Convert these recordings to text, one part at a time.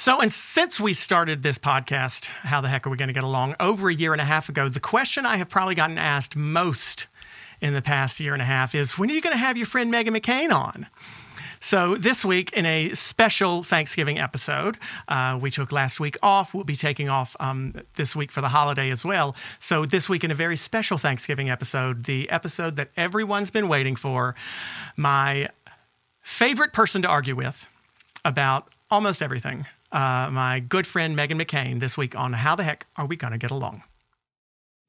So, and since we started this podcast, How the Heck Are We Going to Get Along, over a year and a half ago, the question I have probably gotten asked most in the past year and a half is when are you going to have your friend Meghan McCain on? So, this week, in a special Thanksgiving episode, uh, we took last week off. We'll be taking off um, this week for the holiday as well. So, this week, in a very special Thanksgiving episode, the episode that everyone's been waiting for, my favorite person to argue with about almost everything uh, my good friend Meghan McCain this week on How the Heck Are We Gonna Get Along?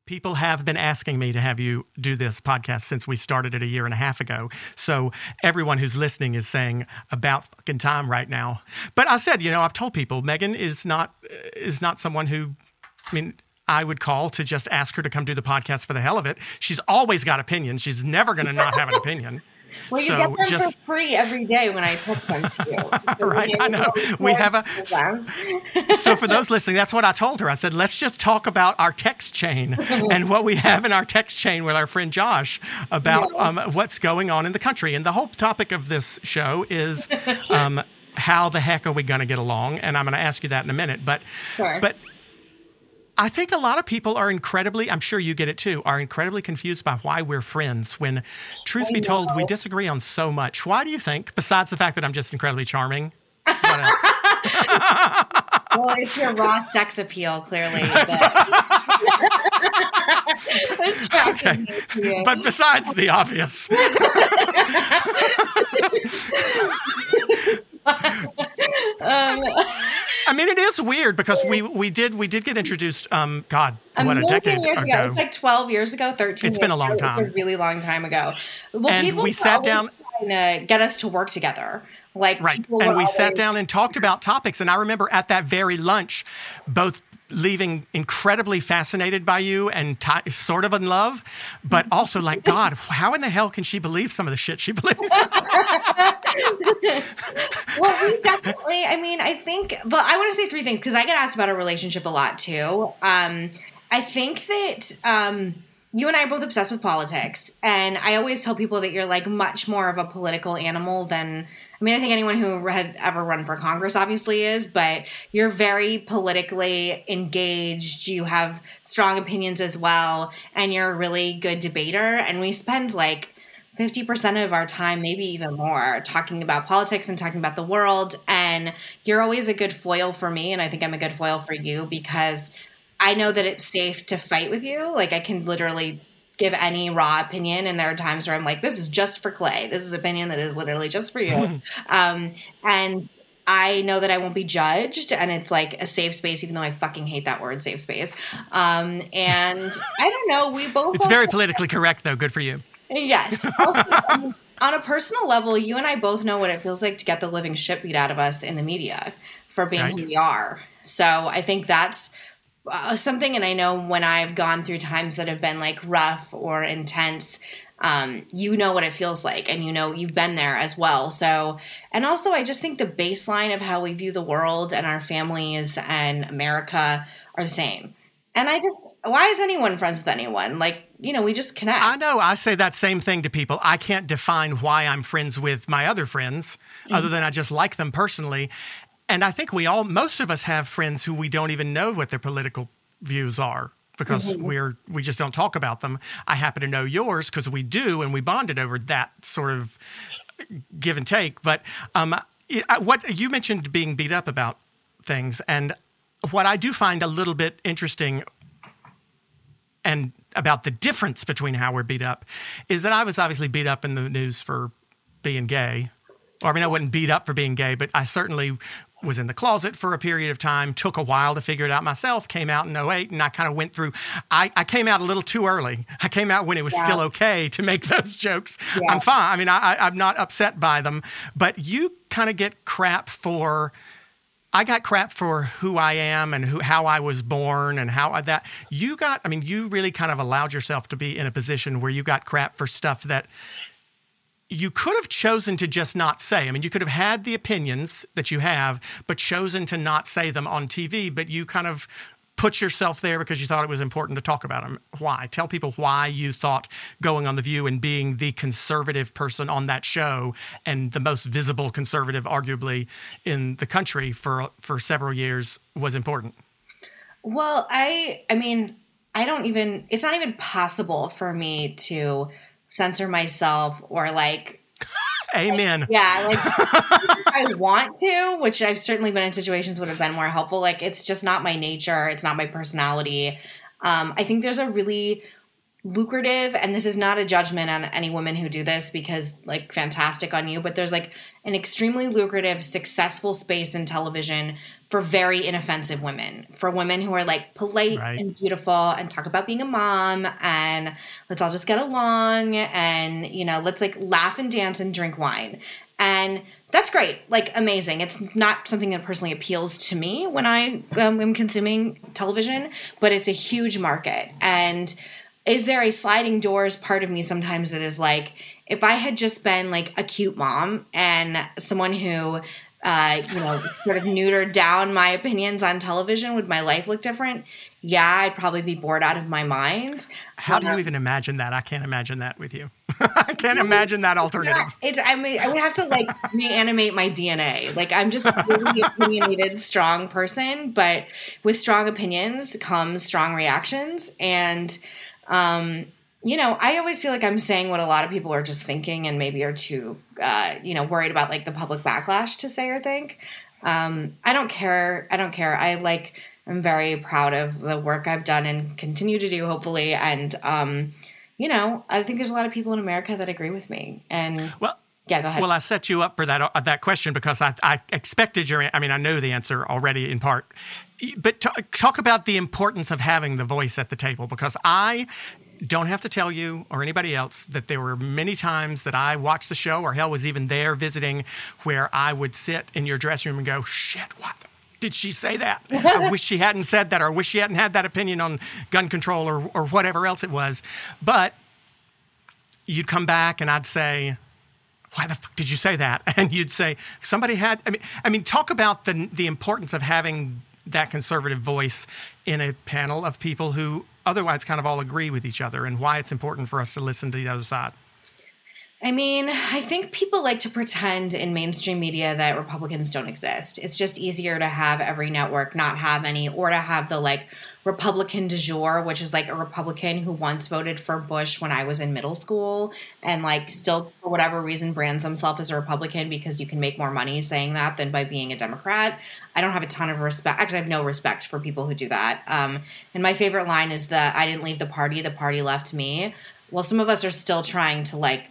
People have been asking me to have you do this podcast since we started it a year and a half ago. So everyone who's listening is saying about fucking time right now. But I said, you know, I've told people Meghan is not is not someone who, I mean, I would call to just ask her to come do the podcast for the hell of it. She's always got opinions. She's never going to not have an opinion. Well, you so get them just, for free every day when I text them to you. So right, I know. We have a. so for those listening, that's what I told her. I said, let's just talk about our text chain and what we have in our text chain with our friend Josh about yeah. um, what's going on in the country. And the whole topic of this show is. Um, how the heck are we going to get along? And I'm going to ask you that in a minute. But, sure. but I think a lot of people are incredibly, I'm sure you get it too, are incredibly confused by why we're friends when, truth I be know. told, we disagree on so much. Why do you think, besides the fact that I'm just incredibly charming? well, it's your raw sex appeal, clearly. But, okay. but besides the obvious. Um, I mean, it is weird because we we did we did get introduced. Um, God, a what a decade years ago. ago. It's like twelve years ago, thirteen. It's been a long ago. time. It's a really long time ago. Well, and we sat down to get us to work together. Like right, and we always... sat down and talked about topics. And I remember at that very lunch, both leaving incredibly fascinated by you and t- sort of in love, but also like, God, how in the hell can she believe some of the shit she believes? well, we definitely, I mean, I think, but I want to say three things because I get asked about our relationship a lot too. Um, I think that, um, you and I are both obsessed with politics, and I always tell people that you're like much more of a political animal than I mean, I think anyone who had ever run for Congress obviously is, but you're very politically engaged. You have strong opinions as well, and you're a really good debater. And we spend like 50% of our time, maybe even more, talking about politics and talking about the world. And you're always a good foil for me, and I think I'm a good foil for you because I know that it's safe to fight with you. Like, I can literally give any raw opinion and there are times where i'm like this is just for clay this is opinion that is literally just for you um, and I know that I won't be judged, and it's like a safe space, even though I fucking hate that word, safe space. Um, and I don't know, we both. It's very politically correct, though. Good for you. Yes. Also, on a personal level, you and I both know what it feels like to get the living shit beat out of us in the media for being right. who we are. So I think that's uh, something, and I know when I've gone through times that have been like rough or intense, um, you know what it feels like, and you know you've been there as well. So, and also, I just think the baseline of how we view the world and our families and America are the same. And I just, why is anyone friends with anyone? Like, you know, we just connect. I know. I say that same thing to people. I can't define why I'm friends with my other friends, mm-hmm. other than I just like them personally. And I think we all, most of us have friends who we don't even know what their political views are because mm-hmm. we're we just don't talk about them. I happen to know yours because we do, and we bonded over that sort of give and take. But um, it, what you mentioned being beat up about things, and what I do find a little bit interesting, and about the difference between how we're beat up, is that I was obviously beat up in the news for being gay. Or, I mean, I wasn't beat up for being gay, but I certainly was in the closet for a period of time, took a while to figure it out myself, came out in 08, and I kind of went through. I, I, came out a little too early. I came out when it was yeah. still okay to make those jokes. Yeah. I'm fine. I mean, I, I'm not upset by them, but you kind of get crap for. I got crap for who I am and who, how I was born and how I, that you got. I mean, you really kind of allowed yourself to be in a position where you got crap for stuff that you could have chosen to just not say. I mean, you could have had the opinions that you have, but chosen to not say them on TV. But you kind of put yourself there because you thought it was important to talk about them. Why? Tell people why you thought going on The View and being the conservative person on that show and the most visible conservative, arguably, in the country for for several years was important. Well, I I mean, I don't even it's not even possible for me to censor myself or like Amen. Like, yeah, like I want to, which I've certainly been in situations would have been more helpful. Like it's just not my nature. It's not my personality. Um, I think there's a really lucrative and this is not a judgment on any women who do this because like fantastic on you but there's like an extremely lucrative successful space in television for very inoffensive women for women who are like polite right. and beautiful and talk about being a mom and let's all just get along and you know let's like laugh and dance and drink wine. And that's great like amazing. It's not something that personally appeals to me when i um, am consuming television but it's a huge market. And is there a sliding doors part of me sometimes that is like if i had just been like a cute mom and someone who uh, you know sort of neutered down my opinions on television. Would my life look different? Yeah i'd probably be bored out of my mind. How do you even imagine that? I can't imagine that with you. I can't imagine that alternative. it's i mean i would have to like reanimate my dna like i'm just a really opinionated strong person but with strong opinions comes strong reactions. And um, you know, I always feel like I'm saying what a lot of people are just thinking and maybe are too, uh, you know, worried about like the public backlash to say or think. Um, I don't care. I don't care. I like, I'm very proud of the work I've done and continue to do, hopefully. And, um, you know, I think there's a lot of people in America that agree with me. And, well, yeah, go ahead. Well, I set you up for that uh, that question because I, I expected your. I mean, I know the answer already in part, but talk about the importance of having the voice at the table because I don't have to tell you or anybody else that there were many times that I watched the show or hell was even there visiting where I would sit in your dressing room and go, shit, what? Did she say that? I wish she hadn't said that, or I wish she hadn't had that opinion on gun control or, or whatever else it was. But you'd come back and I'd say, why the fuck did you say that? And you'd say, somebody had, I mean, I mean, talk about the, the importance of having that conservative voice in a panel of people who otherwise kind of all agree with each other and why it's important for us to listen to the other side. I mean, I think people like to pretend in mainstream media that Republicans don't exist. It's just easier to have every network not have any or to have the like Republican du jour, which is like a Republican who once voted for Bush when I was in middle school and like still for whatever reason brands himself as a Republican because you can make more money saying that than by being a Democrat. I don't have a ton of respect. Actually, I have no respect for people who do that. Um, and my favorite line is that I didn't leave the party, the party left me. Well, some of us are still trying to like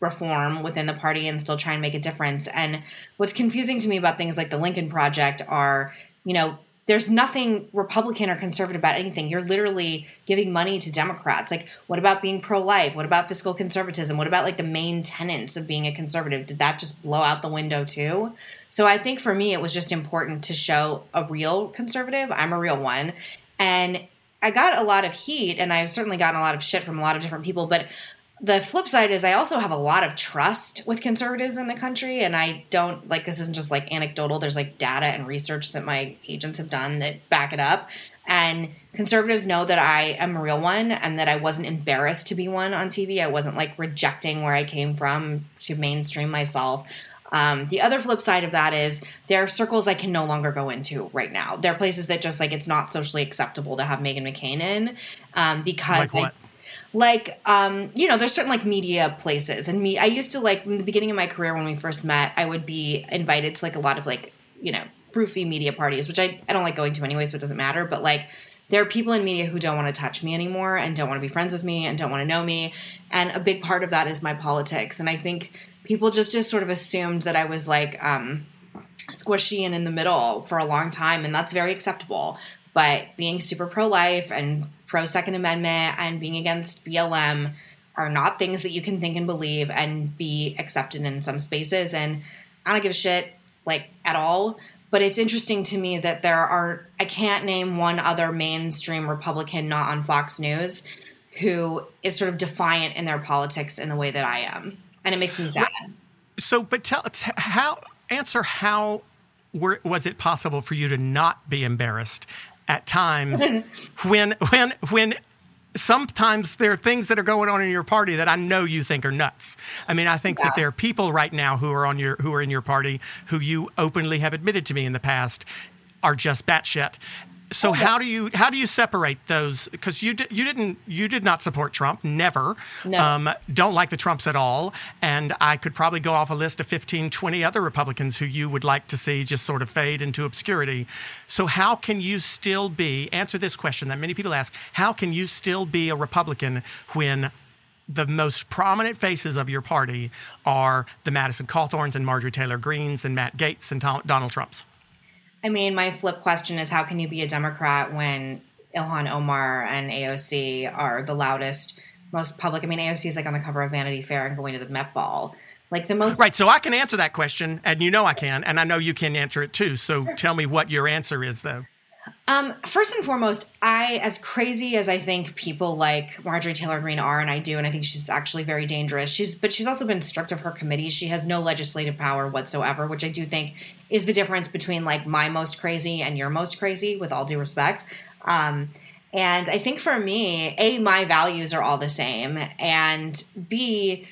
reform within the party and still try and make a difference. And what's confusing to me about things like the Lincoln Project are, you know, there's nothing Republican or conservative about anything. You're literally giving money to Democrats. Like, what about being pro life? What about fiscal conservatism? What about like the main tenets of being a conservative? Did that just blow out the window too? So I think for me, it was just important to show a real conservative. I'm a real one. And I got a lot of heat and I've certainly gotten a lot of shit from a lot of different people, but the flip side is I also have a lot of trust with conservatives in the country, and I don't like this isn't just like anecdotal. There's like data and research that my agents have done that back it up. And conservatives know that I am a real one and that I wasn't embarrassed to be one on TV. I wasn't like rejecting where I came from to mainstream myself. Um, the other flip side of that is there are circles I can no longer go into right now. There are places that just like it's not socially acceptable to have Meghan McCain in um, because like like um, you know there's certain like media places and me i used to like in the beginning of my career when we first met i would be invited to like a lot of like you know proofy media parties which i, I don't like going to anyway so it doesn't matter but like there are people in media who don't want to touch me anymore and don't want to be friends with me and don't want to know me and a big part of that is my politics and i think people just just sort of assumed that i was like um, squishy and in the middle for a long time and that's very acceptable but being super pro-life and pro Second Amendment and being against BLM are not things that you can think and believe and be accepted in some spaces. And I don't give a shit like at all. But it's interesting to me that there are, I can't name one other mainstream Republican not on Fox News who is sort of defiant in their politics in the way that I am. And it makes me sad. So, but tell, how, answer how were, was it possible for you to not be embarrassed at times when when when sometimes there are things that are going on in your party that I know you think are nuts. I mean, I think yeah. that there are people right now who are on your who are in your party who you openly have admitted to me in the past are just batshit, so okay. how do you how do you separate those? Because you di- you didn't you did not support Trump, never. No. Um, don't like the Trumps at all, and I could probably go off a list of 15, 20 other Republicans who you would like to see just sort of fade into obscurity. So how can you still be answer this question that many people ask? How can you still be a Republican when the most prominent faces of your party are the Madison Cawthorns and Marjorie Taylor Greenes and Matt Gaetz and Donald Trumps? I mean, my flip question is how can you be a Democrat when Ilhan Omar and AOC are the loudest, most public? I mean, AOC is like on the cover of Vanity Fair and going to the Met Ball. Like the most. Right. So I can answer that question, and you know I can, and I know you can answer it too. So tell me what your answer is, though. Um, first and foremost, I, as crazy as I think people like Marjorie Taylor Greene are, and I do, and I think she's actually very dangerous. She's, but she's also been stripped of her committees. She has no legislative power whatsoever, which I do think is the difference between like my most crazy and your most crazy, with all due respect. Um, and I think for me, a my values are all the same, and b.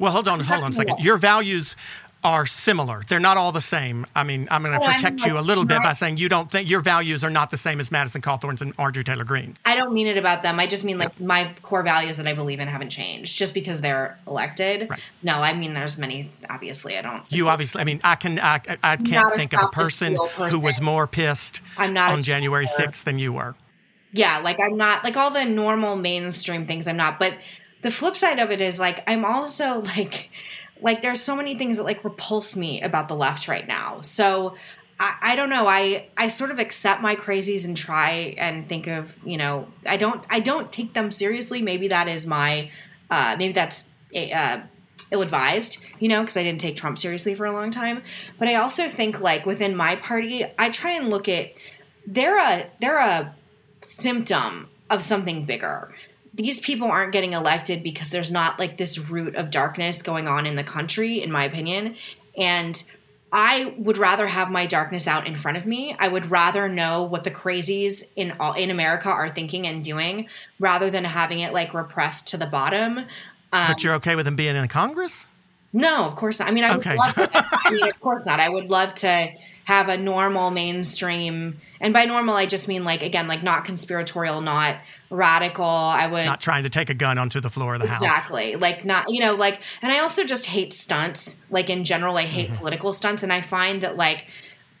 Well, hold on, hold on a second. Your values are similar. They're not all the same. I mean, I'm going to oh, protect you a little bit by saying you don't think your values are not the same as Madison Cawthorn's and Marjorie Taylor Greene. I don't mean it about them. I just mean like my core values that I believe in haven't changed just because they're elected. Right. No, I mean there's many. Obviously, I don't. You obviously. I mean, I can. I, I can't think of a person, person, who was more pissed I'm not on January 6th than you were. Yeah, like I'm not like all the normal mainstream things. I'm not, but the flip side of it is like I'm also like like there's so many things that like repulse me about the left right now. So I, I don't know. I I sort of accept my crazies and try and think of you know I don't I don't take them seriously. Maybe that is my uh, maybe that's a, uh, ill advised, you know, because I didn't take Trump seriously for a long time. But I also think like within my party, I try and look at they're a they're a symptom of something bigger these people aren't getting elected because there's not like this root of darkness going on in the country, in my opinion. And I would rather have my darkness out in front of me. I would rather know what the crazies in all, in America are thinking and doing, rather than having it like repressed to the bottom. Um, but you're okay with them being in Congress? No, of course not. I mean, I okay. would love. To, I mean, of course not. I would love to have a normal mainstream, and by normal, I just mean like again, like not conspiratorial, not radical. I would not trying to take a gun onto the floor of the exactly. house. Exactly. Like not, you know, like and I also just hate stunts. Like in general, I hate mm-hmm. political stunts and I find that like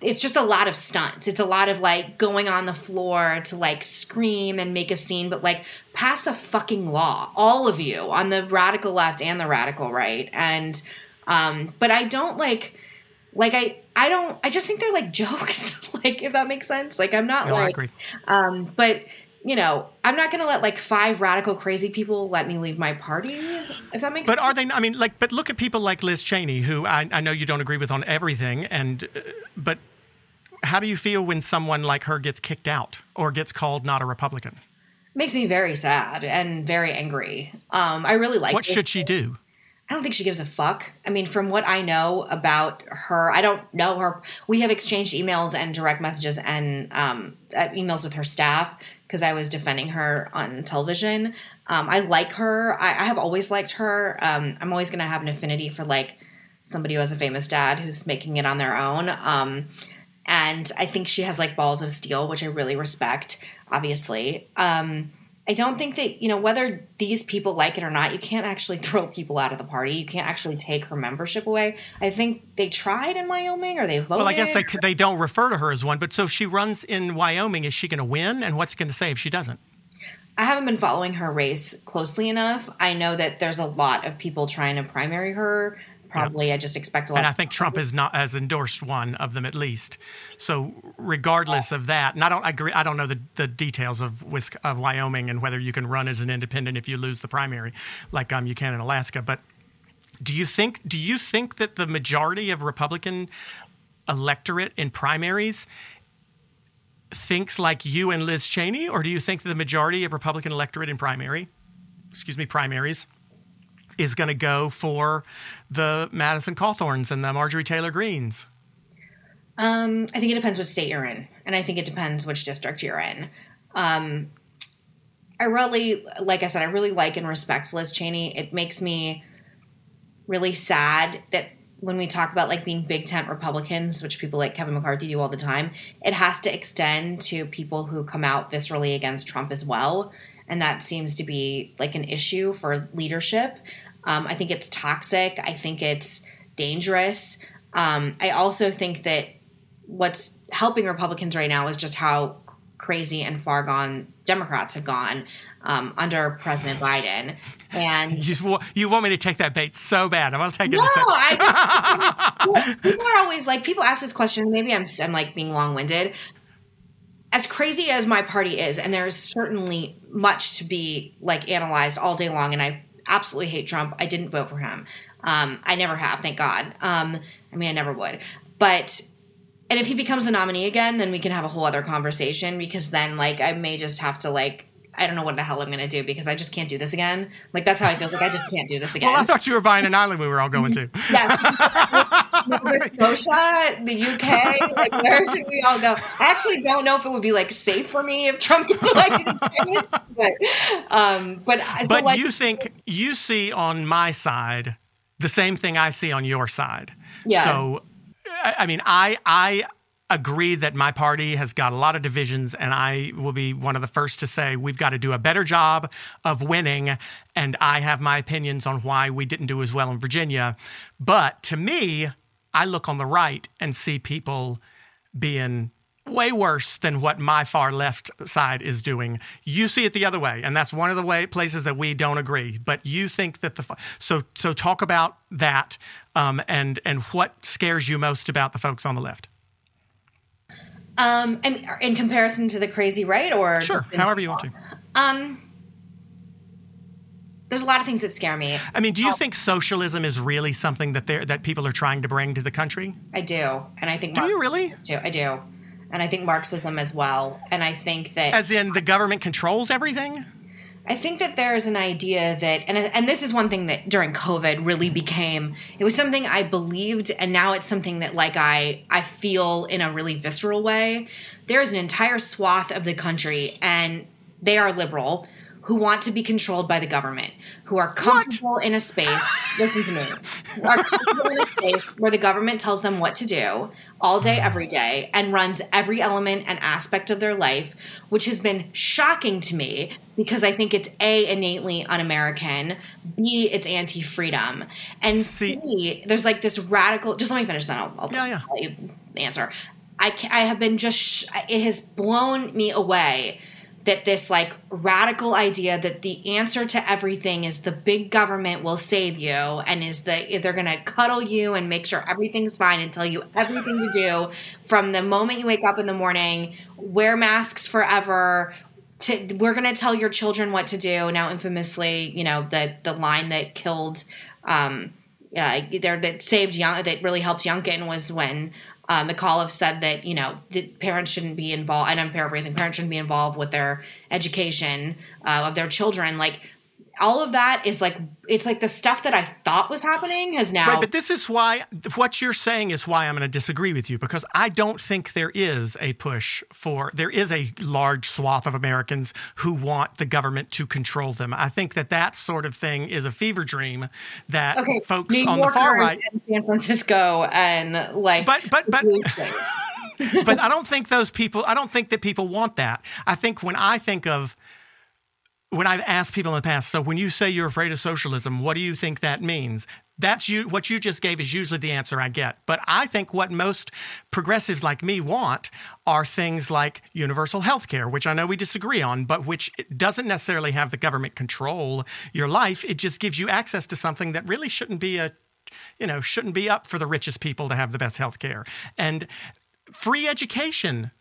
it's just a lot of stunts. It's a lot of like going on the floor to like scream and make a scene, but like pass a fucking law, all of you on the radical left and the radical right. And um but I don't like like I I don't I just think they're like jokes, like if that makes sense. Like I'm not no, like um but you know, I'm not going to let like five radical crazy people let me leave my party. If that makes but sense. are they? I mean, like, but look at people like Liz Cheney, who I, I know you don't agree with on everything, and uh, but how do you feel when someone like her gets kicked out or gets called not a Republican? Makes me very sad and very angry. Um, I really like. What should she do? I don't think she gives a fuck. I mean, from what I know about her, I don't know her. We have exchanged emails and direct messages and um, uh, emails with her staff because I was defending her on television. Um, I like her. I, I, have always liked her. Um, I'm always going to have an affinity for like somebody who has a famous dad who's making it on their own. Um, and I think she has like balls of steel, which I really respect. Obviously. Um, I don't think that, you know, whether these people like it or not, you can't actually throw people out of the party. You can't actually take her membership away. I think they tried in Wyoming or they voted. Well, I guess they, they don't refer to her as one, but so if she runs in Wyoming, is she going to win? And what's going to say if she doesn't? I haven't been following her race closely enough. I know that there's a lot of people trying to primary her probably yep. I just expect a lot. And I think Trump has not has endorsed one of them at least. So regardless of that, and I don't agree. I don't know the, the details of of Wyoming and whether you can run as an independent if you lose the primary, like um, you can in Alaska. But do you think do you think that the majority of Republican electorate in primaries thinks like you and Liz Cheney, or do you think that the majority of Republican electorate in primary, excuse me, primaries? Is going to go for the Madison Cawthorns and the Marjorie Taylor Greenes? Um, I think it depends what state you're in, and I think it depends which district you're in. Um, I really, like I said, I really like and respect Liz Cheney. It makes me really sad that when we talk about like being big tent Republicans, which people like Kevin McCarthy do all the time, it has to extend to people who come out viscerally against Trump as well. And that seems to be like an issue for leadership. Um, I think it's toxic. I think it's dangerous. Um, I also think that what's helping Republicans right now is just how crazy and far gone Democrats have gone um, under President Biden. And you, you want me to take that bait so bad. I'm going to take it. No, I, well, people are always like people ask this question. Maybe I'm I'm like being long winded. As crazy as my party is, and there's certainly much to be like analyzed all day long, and I absolutely hate Trump. I didn't vote for him. Um, I never have, thank God. Um, I mean, I never would. But and if he becomes the nominee again, then we can have a whole other conversation because then like I may just have to like I don't know what the hell I'm going to do because I just can't do this again. Like that's how I feel. Like I just can't do this again. Well, I thought you were buying an island we were all going to. yeah, Nova Scotia, the UK. Like where should we all go? I actually don't know if it would be like safe for me if Trump gets elected. but um, but so but like, you think you see on my side the same thing I see on your side. Yeah. So I mean, I I agree that my party has got a lot of divisions, and I will be one of the first to say we've got to do a better job of winning. And I have my opinions on why we didn't do as well in Virginia. But to me, I look on the right and see people being way worse than what my far left side is doing. You see it the other way, and that's one of the way places that we don't agree. But you think that the so so talk about that um, and and what scares you most about the folks on the left. Um, I mean, in comparison to the crazy right, or sure, however you want to. Um, there's a lot of things that scare me. I mean, do you oh. think socialism is really something that they that people are trying to bring to the country? I do, and I think do you really? Do I do, and I think Marxism as well, and I think that as in the government controls everything. I think that there is an idea that, and and this is one thing that during COVID really became. It was something I believed, and now it's something that like I I feel in a really visceral way. There is an entire swath of the country, and they are liberal who want to be controlled by the government, who are comfortable what? in a space. listen to me. Who are comfortable in a space where the government tells them what to do all day, mm. every day, and runs every element and aspect of their life, which has been shocking to me because I think it's a innately un-American, b it's anti-freedom, and See, c there's like this radical. Just let me finish, then I'll, I'll yeah, yeah. tell you answer. I, I have been just it has blown me away that this like radical idea that the answer to everything is the big government will save you and is the they're going to cuddle you and make sure everything's fine and tell you everything to do from the moment you wake up in the morning wear masks forever to, we're going to tell your children what to do. Now infamously you know the the line that killed um uh, there that saved young that really helped Youngkin was when uh, McAuliffe said that you know parents shouldn't be involved, and I'm paraphrasing, parents shouldn't be involved with their education uh, of their children. Like all of that is like it's like the stuff that I thought was happening has now. Right, but this is why what you're saying is why I'm going to disagree with you because I don't think there is a push for there is a large swath of Americans who want the government to control them. I think that that sort of thing is a fever dream that okay, folks New on Yorkers the far right and San Francisco and like but but but. but I don't think those people. I don't think that people want that. I think when I think of when I've asked people in the past, so when you say you're afraid of socialism, what do you think that means? That's you. What you just gave is usually the answer I get. But I think what most progressives like me want are things like universal health care, which I know we disagree on, but which doesn't necessarily have the government control your life. It just gives you access to something that really shouldn't be a, you know, shouldn't be up for the richest people to have the best health care. And free education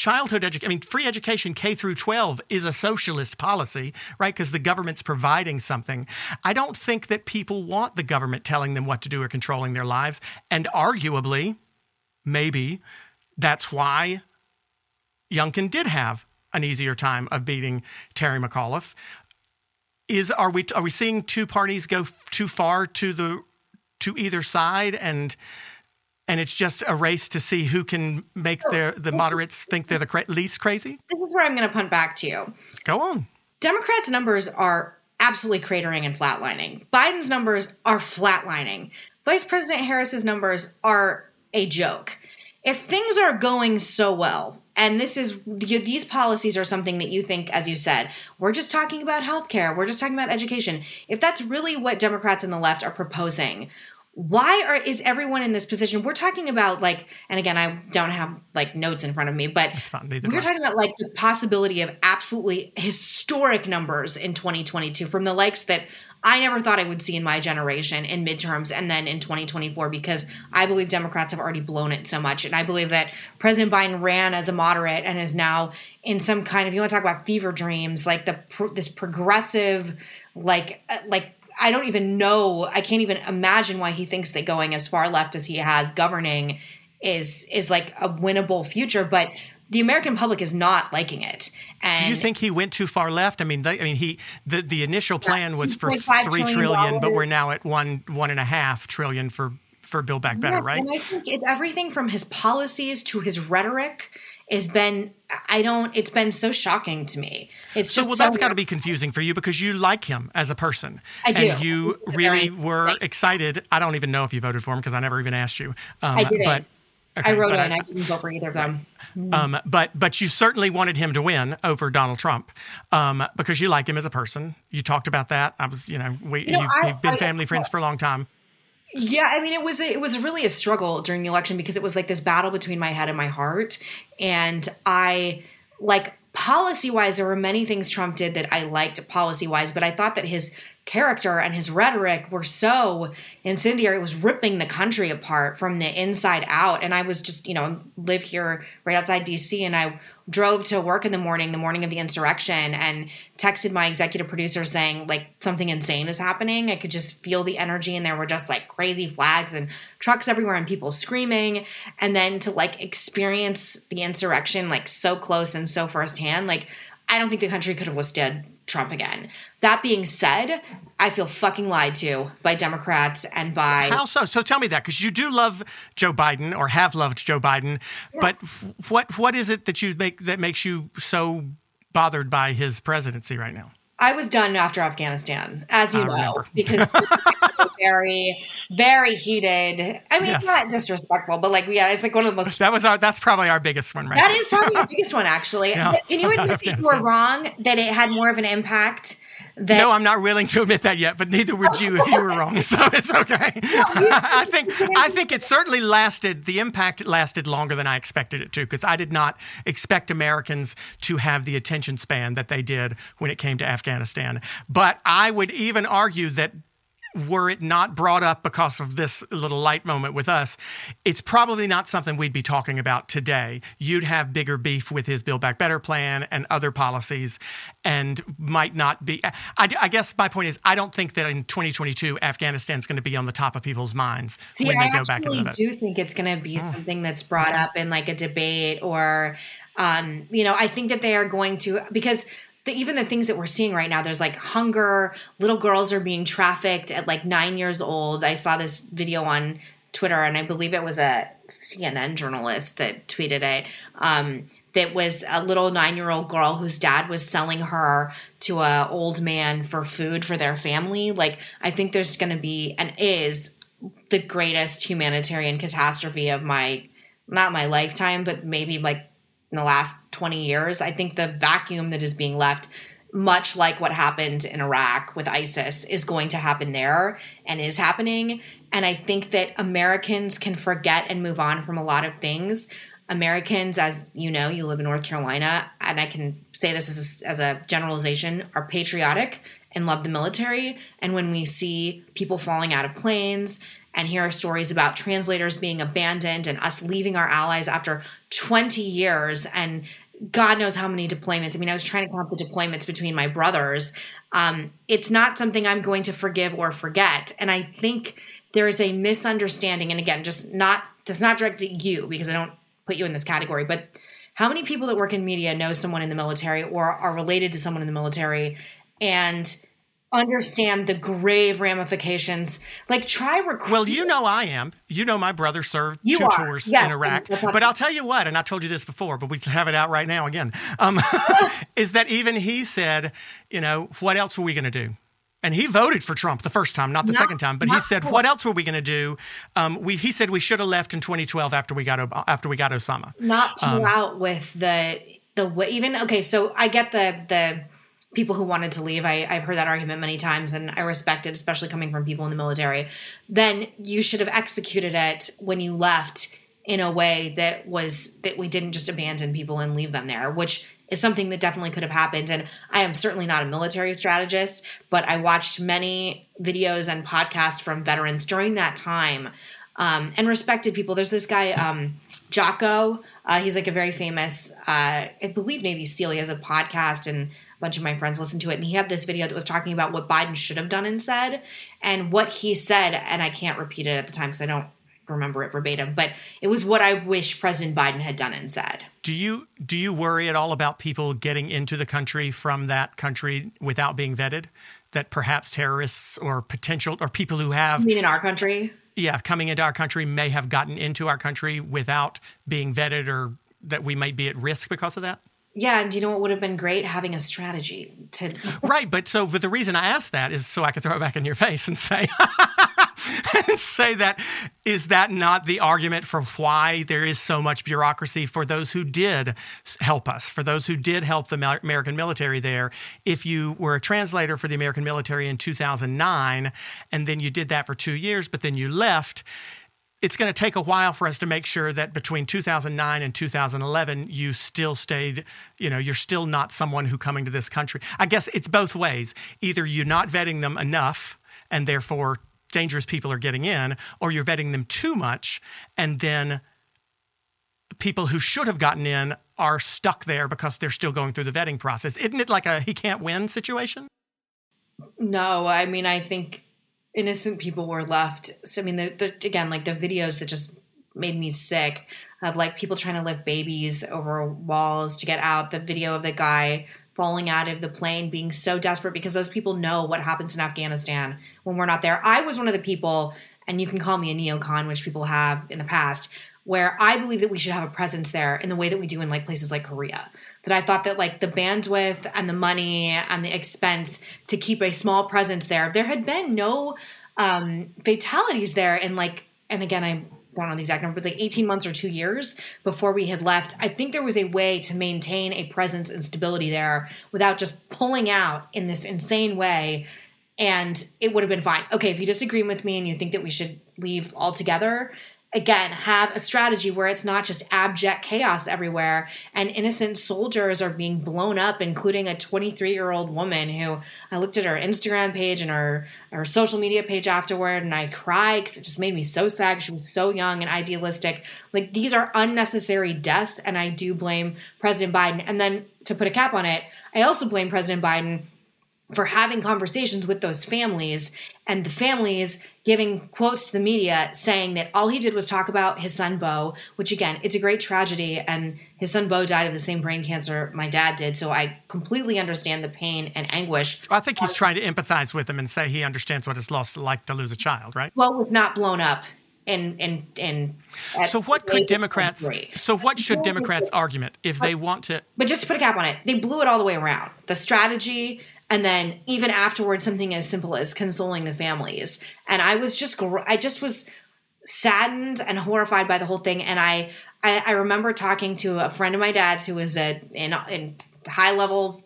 childhood education, I mean, free education K through 12 is a socialist policy, right? Because the government's providing something. I don't think that people want the government telling them what to do or controlling their lives. And arguably, maybe that's why Youngkin did have an easier time of beating Terry McAuliffe. Is are we are we seeing two parties go too far to the to either side and and it's just a race to see who can make oh, their the moderates think they're the cra- least crazy? This is where I'm going to punt back to you. Go on. Democrats' numbers are absolutely cratering and flatlining. Biden's numbers are flatlining. Vice President Harris's numbers are a joke. If things are going so well, and this is these policies are something that you think as you said we're just talking about healthcare we're just talking about education if that's really what democrats and the left are proposing why are is everyone in this position we're talking about like and again i don't have like notes in front of me but we're talking about like the possibility of absolutely historic numbers in 2022 from the likes that I never thought I would see in my generation in midterms and then in 2024 because I believe Democrats have already blown it so much. And I believe that President Biden ran as a moderate and is now in some kind of, you want to talk about fever dreams, like the this progressive, like, uh, like, I don't even know. I can't even imagine why he thinks that going as far left as he has governing is is like a winnable future. But the American public is not liking it. And Do you think he went too far left? I mean, they, I mean, he the, the initial plan was for three trillion, but we're now at one one and a half trillion for for Build Back Better, yes, right? And I think it's everything from his policies to his rhetoric has been I don't it's been so shocking to me. It's so just well so that's got to be confusing for you because you like him as a person. I do. And you really were Thanks. excited. I don't even know if you voted for him because I never even asked you. Um, I didn't. But Okay, I wrote in. I, I, didn't vote for either of them. Um, but but you certainly wanted him to win over Donald Trump um, because you like him as a person. You talked about that. I was, you know, we you know, have been family friends for a long time. Yeah, I mean, it was it was really a struggle during the election because it was like this battle between my head and my heart, and I like policy wise, there were many things Trump did that I liked policy wise, but I thought that his character and his rhetoric were so incendiary. It was ripping the country apart from the inside out. And I was just, you know, live here right outside DC and I drove to work in the morning, the morning of the insurrection, and texted my executive producer saying, like, something insane is happening. I could just feel the energy, and there were just like crazy flags and trucks everywhere and people screaming. And then to like experience the insurrection like so close and so firsthand, like, I don't think the country could have withstood Trump again. That being said, I feel fucking lied to by Democrats and by how so? So tell me that because you do love Joe Biden or have loved Joe Biden, yeah. but what what is it that you make that makes you so bothered by his presidency right now? I was done after Afghanistan, as you I know, remember. because very, very heated. I mean, yes. not disrespectful, but like, yeah, it's like one of the most. That was our. That's probably our biggest one, right? That is probably our biggest one, actually. Yeah. Can you admit that you were wrong? That it had more of an impact that, no, I'm not willing to admit that yet, but neither would you if you were wrong. So it's okay. I think I think it certainly lasted. The impact lasted longer than I expected it to, because I did not expect Americans to have the attention span that they did when it came to Afghanistan. But I would even argue that were it not brought up because of this little light moment with us, it's probably not something we'd be talking about today. You'd have bigger beef with his Build Back Better plan and other policies, and might not be. I, I guess my point is, I don't think that in 2022 Afghanistan's going to be on the top of people's minds See, when they I go back into. I do think it's going to be oh. something that's brought up in like a debate or. Um, you know, I think that they are going to because the, even the things that we're seeing right now, there's like hunger. Little girls are being trafficked at like nine years old. I saw this video on Twitter, and I believe it was a CNN journalist that tweeted it. Um, that was a little nine-year-old girl whose dad was selling her to a old man for food for their family. Like, I think there's going to be and is the greatest humanitarian catastrophe of my not my lifetime, but maybe like in the last 20 years. I think the vacuum that is being left, much like what happened in Iraq with ISIS, is going to happen there and is happening. And I think that Americans can forget and move on from a lot of things. Americans, as you know, you live in North Carolina, and I can say this as a, as a generalization, are patriotic and love the military. And when we see people falling out of planes and hear stories about translators being abandoned and us leaving our allies after 20 years and God knows how many deployments. I mean, I was trying to count the deployments between my brothers. Um, it's not something I'm going to forgive or forget. And I think there is a misunderstanding. And again, just not, that's not directed at you because I don't put you in this category, but how many people that work in media know someone in the military or are related to someone in the military and understand the grave ramifications. Like try recruit. Well, you know I am. You know my brother served You two are. tours Yes, in Iraq. But I'll tell you what, and I told you this before, but we have it out right now again. Um, is that even he said, you know, what else were we going to do? And he voted for Trump the first time, not the Not- second time. But he said, cool. "What else were we going to do?" Um, we, he said we should have left in 2012 after we got after we got Osama. not Um, out with the the even okay so i get the the people who wanted to leave I, i've heard that argument many times and i respect it especially coming from people in the military then you should have executed it when you left in a way that was that we didn't just abandon people and leave them there which is something that definitely could have happened and i am certainly not a military strategist but i watched many videos and podcasts from veterans during that time um, and respected people. There's this guy, um, Jocko. Uh, he's like a very famous, uh, I believe Navy SEAL. He has a podcast, and bunch of my friends listened to it. And he had this video that was talking about what Biden should have done and said, and what he said. And I can't repeat it at the time because I don't remember it verbatim, but it was what I wish President Biden had done and said. Do you do you worry at all about people getting into the country from that country without being vetted? That perhaps terrorists or potential or people who have I mean, in our country, yeah, coming into our country may have gotten into our country without being vetted or that we might be at risk because of that? Yeah. And you know what would have been great? Having a strategy to right, but so but the reason I asked that is so I could throw it back in your face and say and say that is that not the argument for why there is so much bureaucracy for those who did help us, for those who did help the American military there. If you were a translator for the American military in 2009 and then you did that for 2 years but then you left, it's going to take a while for us to make sure that between 2009 and 2011 you still stayed you know you're still not someone who coming to this country. I guess it's both ways. Either you're not vetting them enough and therefore dangerous people are getting in or you're vetting them too much and then people who should have gotten in are stuck there because they're still going through the vetting process. Isn't it like a he can't win situation? No, I mean, I think innocent people were left. So, I mean, the, the, again, like the videos that just made me sick of like people trying to lift babies over walls to get out. The video of the guy falling out of the plane, being so desperate because those people know what happens in Afghanistan when we're not there. I was one of the people, and you can call me a neocon, which people have in the past, where I believe that we should have a presence there in the way that we do in like places like Korea. That I thought that like the bandwidth and the money and the expense to keep a small presence there, there had been no um, fatalities there And like, and again, I don't know the exact number, but like 18 months or two years before we had left. I think there was a way to maintain a presence and stability there without just pulling out in this insane way and it would have been fine. Okay, if you disagree with me and you think that we should leave altogether, again, have a strategy where it's not just abject chaos everywhere and innocent soldiers are being blown up, including a 23 year old woman who I looked at her Instagram page and her, her social media page afterward and I cried because it just made me so sad. She was so young and idealistic. Like these are unnecessary deaths, and I do blame President Biden. And then to put a cap on it, I also blame President Biden for having conversations with those families and the families giving quotes to the media saying that all he did was talk about his son Bo, which again, it's a great tragedy and his son Bo died of the same brain cancer my dad did, so I completely understand the pain and anguish. i think he's trying to empathize with him and say he understands what it's lost like to lose a child right Bo was not blown up in in in So what could Democrats? 23. So what should Democrats' argument if they want to? But just to put a cap on it, they blew it all the way around. The strategy, and then even afterwards, something as simple as consoling the families. And I was just, I just was saddened and horrified by the whole thing. And I, I, I remember talking to a friend of my dad's who was a in, in high level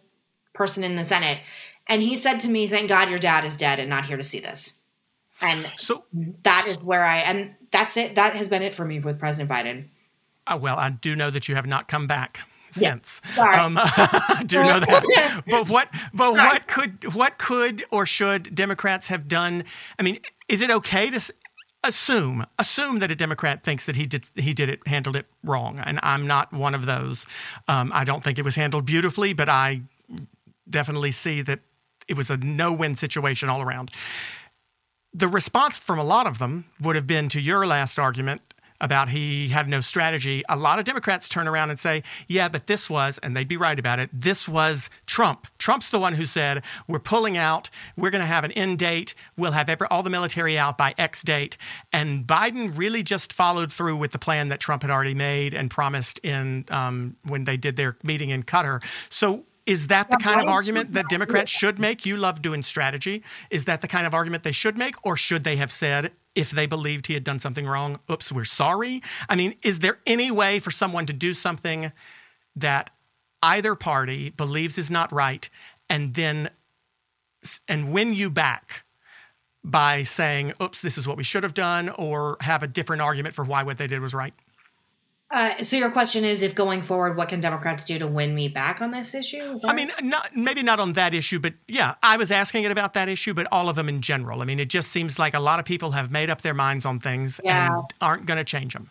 person in the Senate, and he said to me, "Thank God your dad is dead and not here to see this." And So that is where I, and that's it. That has been it for me with President Biden. uh, well, I do know that you have not come back. Since. Sorry. Um, do know that. But what? But what could? What could or should Democrats have done? I mean, is it okay to? Assume, assume that a Democrat thinks that he did he did it handled it wrong, and I'm not one of those. Um, I don't think it was handled beautifully, but I definitely see that it was a no-win situation all around. the response from a lot of them would have been to your last argument about he had no strategy, a lot of Democrats turn around and say, yeah, but this was, and they'd be right about it, this was Trump. Trump's the one who said, we're pulling out, we're going to have an end date, we'll have every, all the military out by X date. And Biden really just followed through with the plan that Trump had already made and promised in um, when they did their meeting in Qatar. So is that the kind of argument that Democrats should make? You love doing strategy. Is that the kind of argument they should make? Or should they have said, if they believed he had done something wrong, oops, we're sorry? I mean, is there any way for someone to do something that either party believes is not right and then and win you back by saying, oops, this is what we should have done, or have a different argument for why what they did was right? Uh, so your question is, if going forward, what can Democrats do to win me back on this issue? I mean, not maybe not on that issue, but yeah, I was asking it about that issue, but all of them in general. I mean, it just seems like a lot of people have made up their minds on things yeah. and aren't going to change them.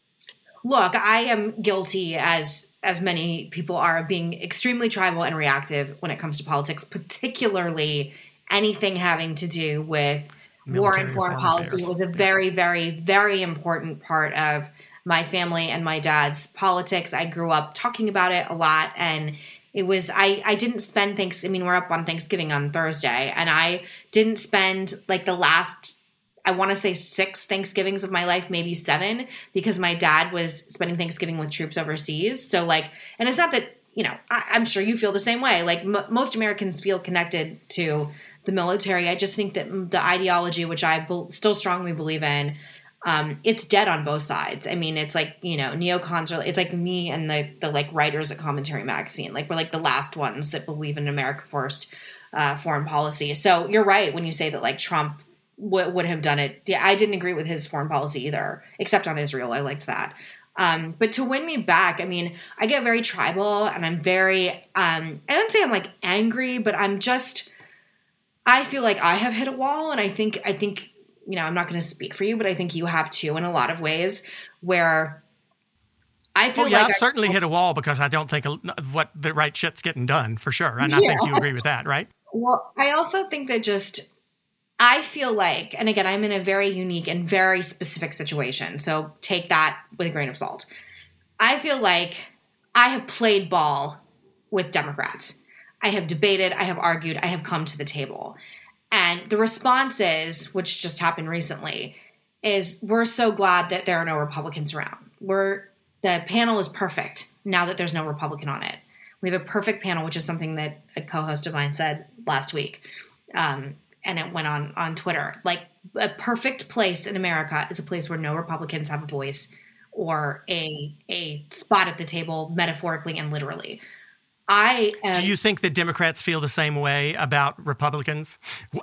Look, I am guilty as as many people are of being extremely tribal and reactive when it comes to politics, particularly anything having to do with Military war and foreign policy. Affairs. was a very, very, very important part of my family and my dad's politics. I grew up talking about it a lot and it was I I didn't spend thanks I mean we're up on Thanksgiving on Thursday and I didn't spend like the last I want to say six Thanksgivings of my life, maybe seven, because my dad was spending Thanksgiving with troops overseas. So, like, and it's not that, you know, I, am sure you feel the same way. Like, m- most Americans feel connected to the military. I just think that the ideology, which I be- still strongly believe in, um, it's dead on both sides. I mean, it's like you know, neocons are. It's like me and the the like writers at Commentary Magazine. Like we're like the last ones that believe in America first uh, foreign policy. So you're right when you say that like Trump w- would have done it. Yeah, I didn't agree with his foreign policy either, except on Israel. I liked that. Um, but to win me back, I mean, I get very tribal and I'm very. Um, I don't say I'm like angry, but I'm just. I feel like I have hit a wall, and I think I think you know, I'm not going to speak for you, but I think you have too in a lot of ways where I feel well, yeah, like I've I, certainly hit a wall because I don't think what the right shit's getting done for sure. And I think you agree with that, right? Well, I also think that just I feel like, and again, I'm in a very unique and very specific situation. So take that with a grain of salt. I feel like I have played ball with Democrats. I have debated, I have argued, I have come to the table. And the response is, which just happened recently, is we're so glad that there are no Republicans around. We're the panel is perfect now that there's no Republican on it. We have a perfect panel, which is something that a co-host of mine said last week, um, and it went on on Twitter. Like a perfect place in America is a place where no Republicans have a voice or a a spot at the table, metaphorically and literally. I am, Do you think that Democrats feel the same way about Republicans?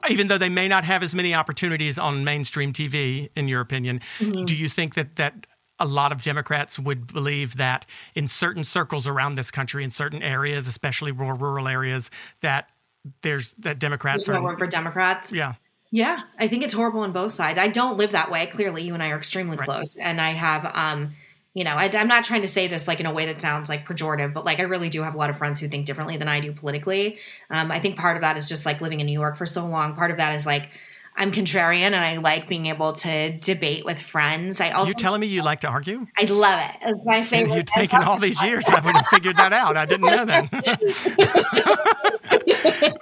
Even though they may not have as many opportunities on mainstream TV, in your opinion, mm-hmm. do you think that, that a lot of Democrats would believe that in certain circles around this country, in certain areas, especially rural, rural areas, that there's that Democrats there's are no room for Democrats? Yeah. Yeah, I think it's horrible on both sides. I don't live that way. Clearly, you and I are extremely right. close, and I have um, you know, I, am not trying to say this like in a way that sounds like pejorative, but like I really do have a lot of friends who think differently than I do politically. Um, I think part of that is just like living in New York for so long. Part of that is like I'm contrarian and I like being able to debate with friends. I also you telling me you like to argue? I love it. It's my favorite. you'd taken all these years. I would have figured that out. I didn't know that.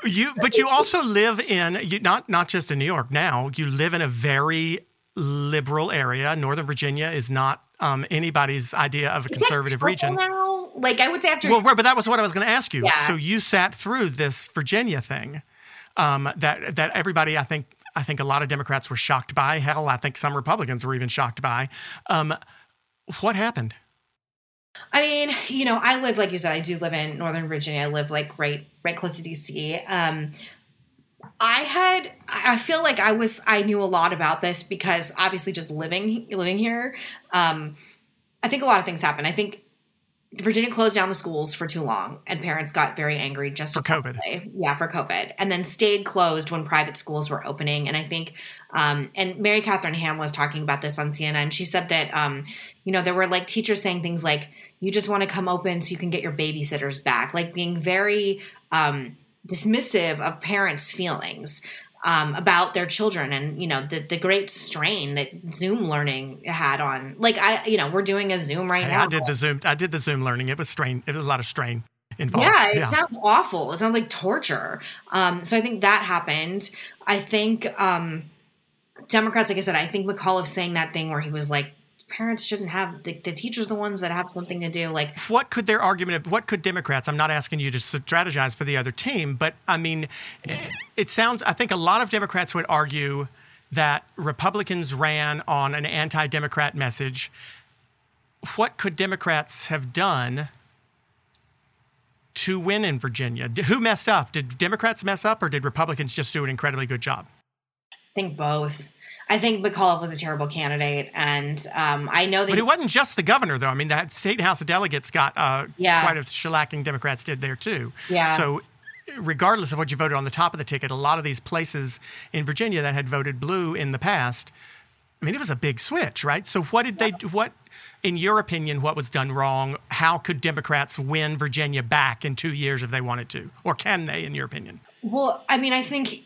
you, but you also live in you, not not just in New York. Now you live in a very liberal area. Northern Virginia is not um, anybody's idea of a conservative region. Now? Like I would say after. Well, but that was what I was going to ask you. Yeah. So you sat through this Virginia thing um, that that everybody, I think, I think a lot of Democrats were shocked by. Hell, I think some Republicans were even shocked by. Um, what happened? I mean, you know, I live like you said. I do live in Northern Virginia. I live like right, right close to DC. Um, I had I feel like I was I knew a lot about this because obviously just living living here um, I think a lot of things happen. I think Virginia closed down the schools for too long and parents got very angry just for COVID. Yeah, for COVID. And then stayed closed when private schools were opening and I think um, and Mary Katharine Ham was talking about this on CNN. And she said that um, you know there were like teachers saying things like you just want to come open so you can get your babysitters back like being very um, dismissive of parents' feelings. um, about their children and you know the the great strain that Zoom learning had on. Like I, you know, we're doing a Zoom right Hey, now. I did the Zoom. I did the Zoom learning. It was strain. It was a lot of strain involved. Yeah, it sounds awful. It sounds like torture. Um, so I think that happened. I think um, Democrats, like I said, I think McAuliffe saying that thing where he was like, parents shouldn't have the, the teachers the ones that have something to do. Like, what could their argument? of What could Democrats? I'm not asking you to strategize for the other team, but I mean, eh, it sounds. I think a lot of Democrats would argue that Republicans ran on an anti-democrat message. What could Democrats have done? to win in Virginia? Who messed up? Did Democrats mess up or did Republicans just do an incredibly good job? I think both. I think McAuliffe was a terrible candidate, and um, I know that. But it wasn't just the governor, though. I mean, that state house of delegates got uh, yeah. quite a shellacking. Democrats did there too. Yeah. So, regardless of what you voted on the top of the ticket, a lot of these places in Virginia that had voted blue in the past, I mean, it was a big switch, right? So, what did yeah. they? What, in your opinion, what was done wrong? How could Democrats win Virginia back in two years if they wanted to, or can they, in your opinion? Well, I mean, I think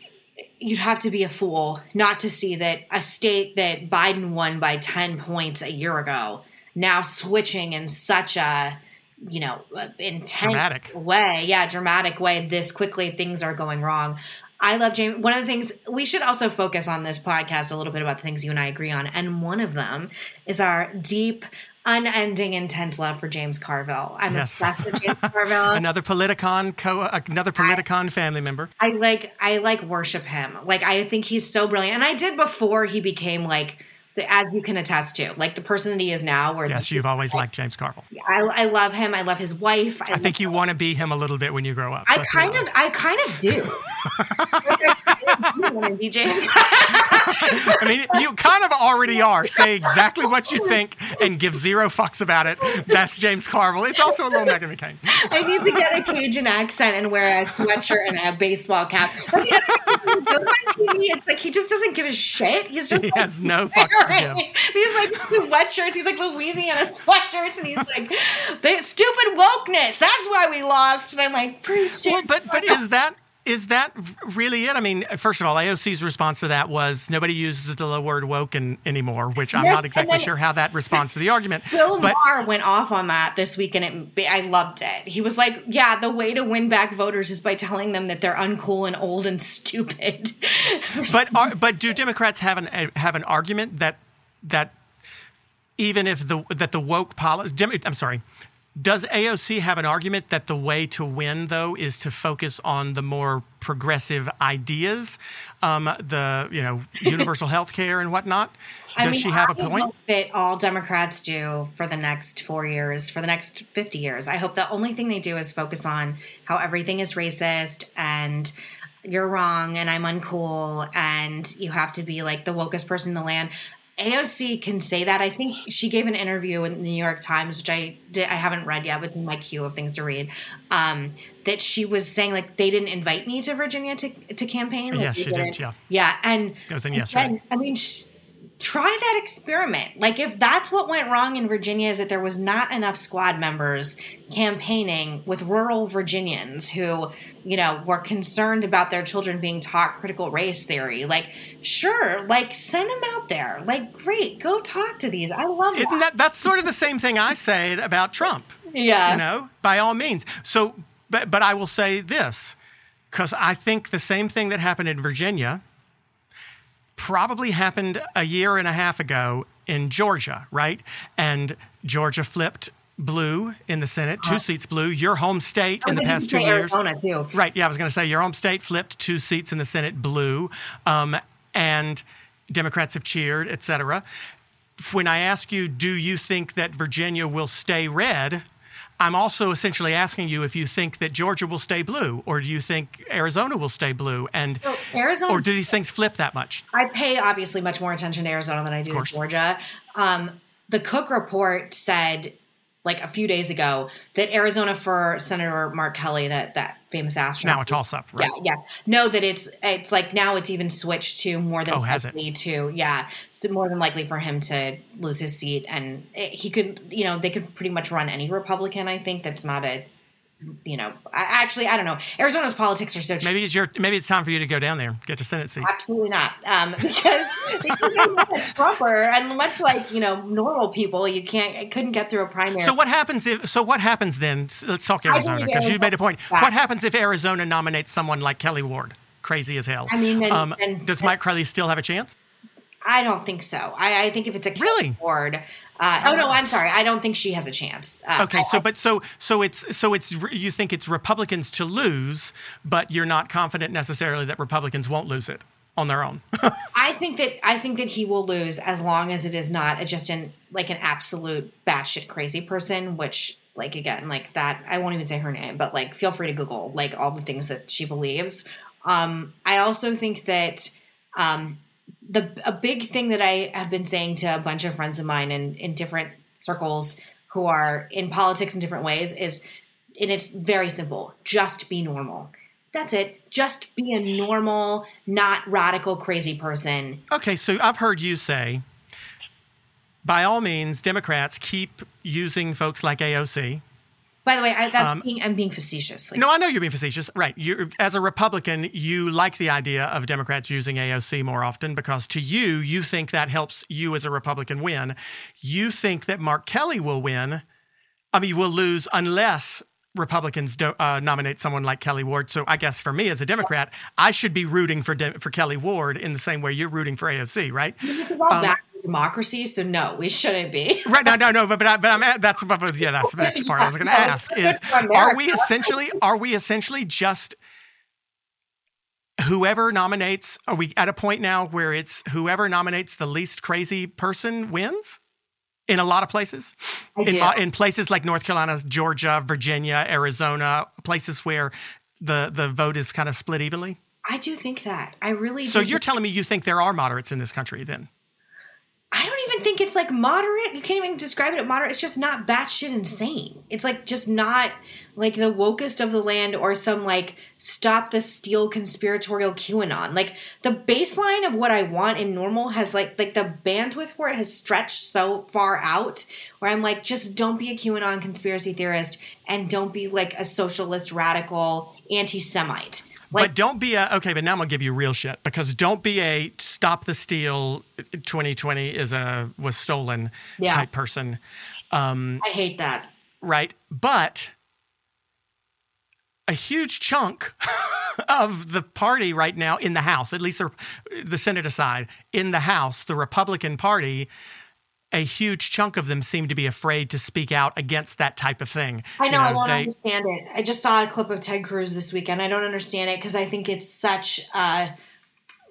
you'd have to be a fool not to see that a state that Biden won by 10 points a year ago now switching in such a you know intense dramatic. way yeah dramatic way this quickly things are going wrong I love James. One of the things we should also focus on this podcast a little bit about the things you and I agree on. And one of them is our deep unending intense love for James Carville. I'm yes. obsessed with James Carville. another Politicon co uh, another Politicon I, family member. I like I like worship him. Like I think he's so brilliant. And I did before he became like as you can attest to, like the person that he is now. Where yes, you've always like, liked James Carville. I, I, love him. I love his wife. I, I think you want to be him a little bit when you grow up. I kind of, I kind of do. I mean, you kind of already are. Say exactly what you think and give zero fucks about it. That's James Carville. It's also a little Meghan McCain. I need to get a Cajun accent and wear a sweatshirt and a baseball cap. Goes on TV, it's like he just doesn't give a shit. He's just he like, has no fucks. These like sweatshirts. He's like Louisiana sweatshirts, and he's like, "The stupid wokeness. That's why we lost." And I'm like, "Preach, James." Well, but but is that is that really it? I mean, uh, first of all, AOC's response to that was nobody uses the word woke in, anymore, which I'm yes, not exactly sure how that responds to the argument. Bill but, Maher went off on that this week, and it, I loved it. He was like, "Yeah, the way to win back voters is by telling them that they're uncool and old and stupid." but are, but do Democrats have an have an argument that that even if the that the woke policy, I'm sorry, does AOC have an argument that the way to win, though, is to focus on the more progressive ideas, um, the you know universal health care and whatnot? Does I mean, she have a point? that all Democrats do for the next four years, for the next fifty years. I hope the only thing they do is focus on how everything is racist and you're wrong and I'm uncool and you have to be like the wokest person in the land. AOC can say that. I think she gave an interview in the New York Times, which I did, I haven't read yet, but it's in my queue of things to read. Um, that she was saying like they didn't invite me to Virginia to to campaign. Like, yes, she did. Yeah, yeah, and it was in yesterday. I mean. She, try that experiment. Like if that's what went wrong in Virginia is that there was not enough squad members campaigning with rural Virginians who, you know, were concerned about their children being taught critical race theory. Like, sure, like send them out there. Like, great, go talk to these. I love Isn't that. That's sort of the same thing I said about Trump. Yeah. You know, by all means. So, but but I will say this because I think the same thing that happened in Virginia probably happened a year and a half ago in Georgia, right? And Georgia flipped blue in the Senate, two uh, seats blue. Your home state in the past two years, Arizona too. Right? Yeah, I was going to say your home state flipped two seats in the Senate blue, um, and Democrats have cheered, et cetera. When I ask you, do you think that Virginia will stay red? I'm also essentially asking you if you think that Georgia will stay blue, or do you think Arizona will stay blue, and so Arizona, or do these things flip that much? I pay obviously much more attention to Arizona than I do to Georgia. Um, the Cook report said like a few days ago that Arizona for Senator Mark Kelly, that that famous astronaut. Now it's all up, right? Yeah, yeah. No, that it's it's like now it's even switched to more than oh, likely to yeah, so more than likely for him to lose his seat, and it, he could you know they could pretty much run any Republican. I think that's not a you know, I, actually, I don't know. Arizona's politics are so. Maybe it's your. Maybe it's time for you to go down there, get to Senate seat. Absolutely not, um, because because I'm a Trumper, and much like you know normal people, you can't. I couldn't get through a primary. So what happens if? So what happens then? Let's talk Arizona because you made a point. Back. What happens if Arizona nominates someone like Kelli Ward? Crazy as hell. I mean, then, um, then, does Mark Kelly still have a chance? I don't think so. I, I think if it's a Kelli really? Ward, uh, oh no, I'm sorry. I don't think she has a chance. Uh, okay, so but so so it's so it's you think it's Republicans to lose, but you're not confident necessarily that Republicans won't lose it on their own. I think that I think that he will lose as long as it is not a, just an like an absolute batshit crazy person, which like again like that I won't even say her name, but like feel free to Google like all the things that she believes. Um, I also think that um, the a big thing that I have been saying to a bunch of friends of mine in in different circles who are in politics in different ways is and it's very simple just be normal. That's it. Just be a normal not radical crazy person. Okay so i've heard you say by all means democrats keep using folks like aoc by the way, I, that's um, being, I'm being facetious. Like, no, I know you're being facetious. Right. you as a Republican, you like the idea of Democrats using AOC more often because to you, you think that helps you as a Republican win. You think that Mark Kelly will win. I mean, will lose unless Republicans do, uh, nominate someone like Kelli Ward. So I guess for me as a Democrat, I should be rooting for De- for Kelli Ward in the same way you're rooting for AOC, right? This is all um, back democracy, so no, we shouldn't be. right? No, no, no. But but, I, but I'm eh, that's but, yeah, that's the next part I was going to ask is are we essentially are we essentially just whoever nominates? Are we at a point now where it's whoever nominates the least crazy person wins? In a lot of places, in, in places like North Carolina, Georgia, Virginia, Arizona, places where the the vote is kind of split evenly. I do think that. I really. So you're telling me you think there are moderates in this country, then? I don't even think it's like moderate. You can't even describe it as moderate. It's just not batshit insane. It's like just not like the wokest of the land or some like stop the steal conspiratorial QAnon. Like the baseline of what I want in normal has like like the bandwidth for it has stretched so far out where I'm like, just don't be a QAnon conspiracy theorist and don't be like a socialist radical anti Semite. Like, but don't be a okay. But now I'm gonna give you real shit because don't be a stop the steal. 2020 is a was stolen yeah. type person. Um, I hate that. Right, but a huge chunk of the party right now in the House, at least the, the Senate aside, in the House, the Republican Party a huge chunk of them seem to be afraid to speak out against that type of thing. I know, you know I don't they, understand it. I just saw a clip of Ted Cruz this weekend. I don't understand it because I think it's such uh,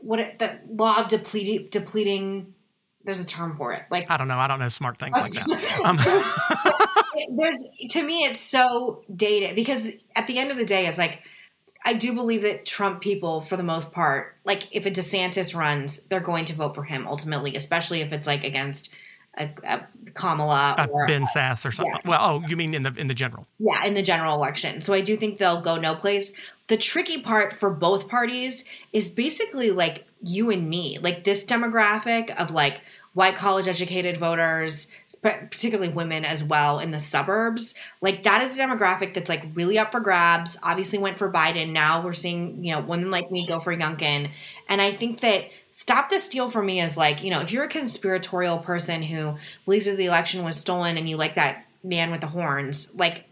what it, the law of depleting depleting. There's a term for it. Like I don't know. I don't know smart things like that. Um. there's to me, it's so dated because at the end of the day, it's like. I do believe that Trump people, for the most part, like if a DeSantis runs, they're going to vote for him ultimately, especially if it's like against a, a Kamala a or Ben Sasse or something. Yeah. Well, oh, you mean in the in the general? Yeah, in the general election. So I do think they'll go no place. The tricky part for both parties is basically like you and me, like this demographic of like white college educated voters, particularly women as well in the suburbs. Like that is a demographic that's like really up for grabs. Obviously went for Biden. Now we're seeing, you know, women like me go for Youngkin. And I think that stop the steal for me is like, you know, if you're a conspiratorial person who believes that the election was stolen and you like that man with the horns, like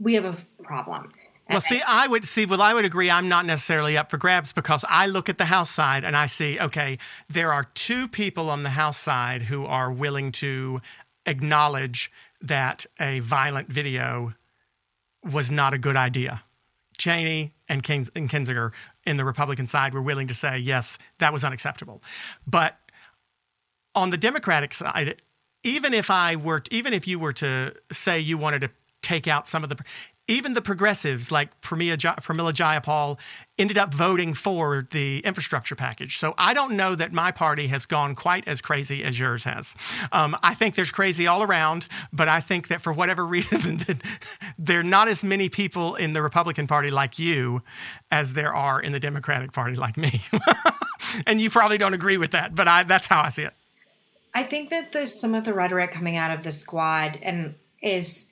we have a problem. Well, see, I would see. Well, I would agree. I'm not necessarily up for grabs because I look at the House side and I see, okay, there are two people on the House side who are willing to acknowledge that a violent video was not a good idea. Cheney and, and Kinzinger in the Republican side were willing to say, yes, that was unacceptable. But on the Democratic side, even if I were, even if you were to say you wanted to take out some of the, even the progressives like Pramila, Pramila Jayapal ended up voting for the infrastructure package. So I don't know that my party has gone quite as crazy as yours has. Um, I think there's crazy all around, but I think that for whatever reason, there are not as many people in the Republican Party like you as there are in the Democratic Party like me. and you probably don't agree with that, but I, that's how I see it. I think that there's some of the rhetoric coming out of the squad and is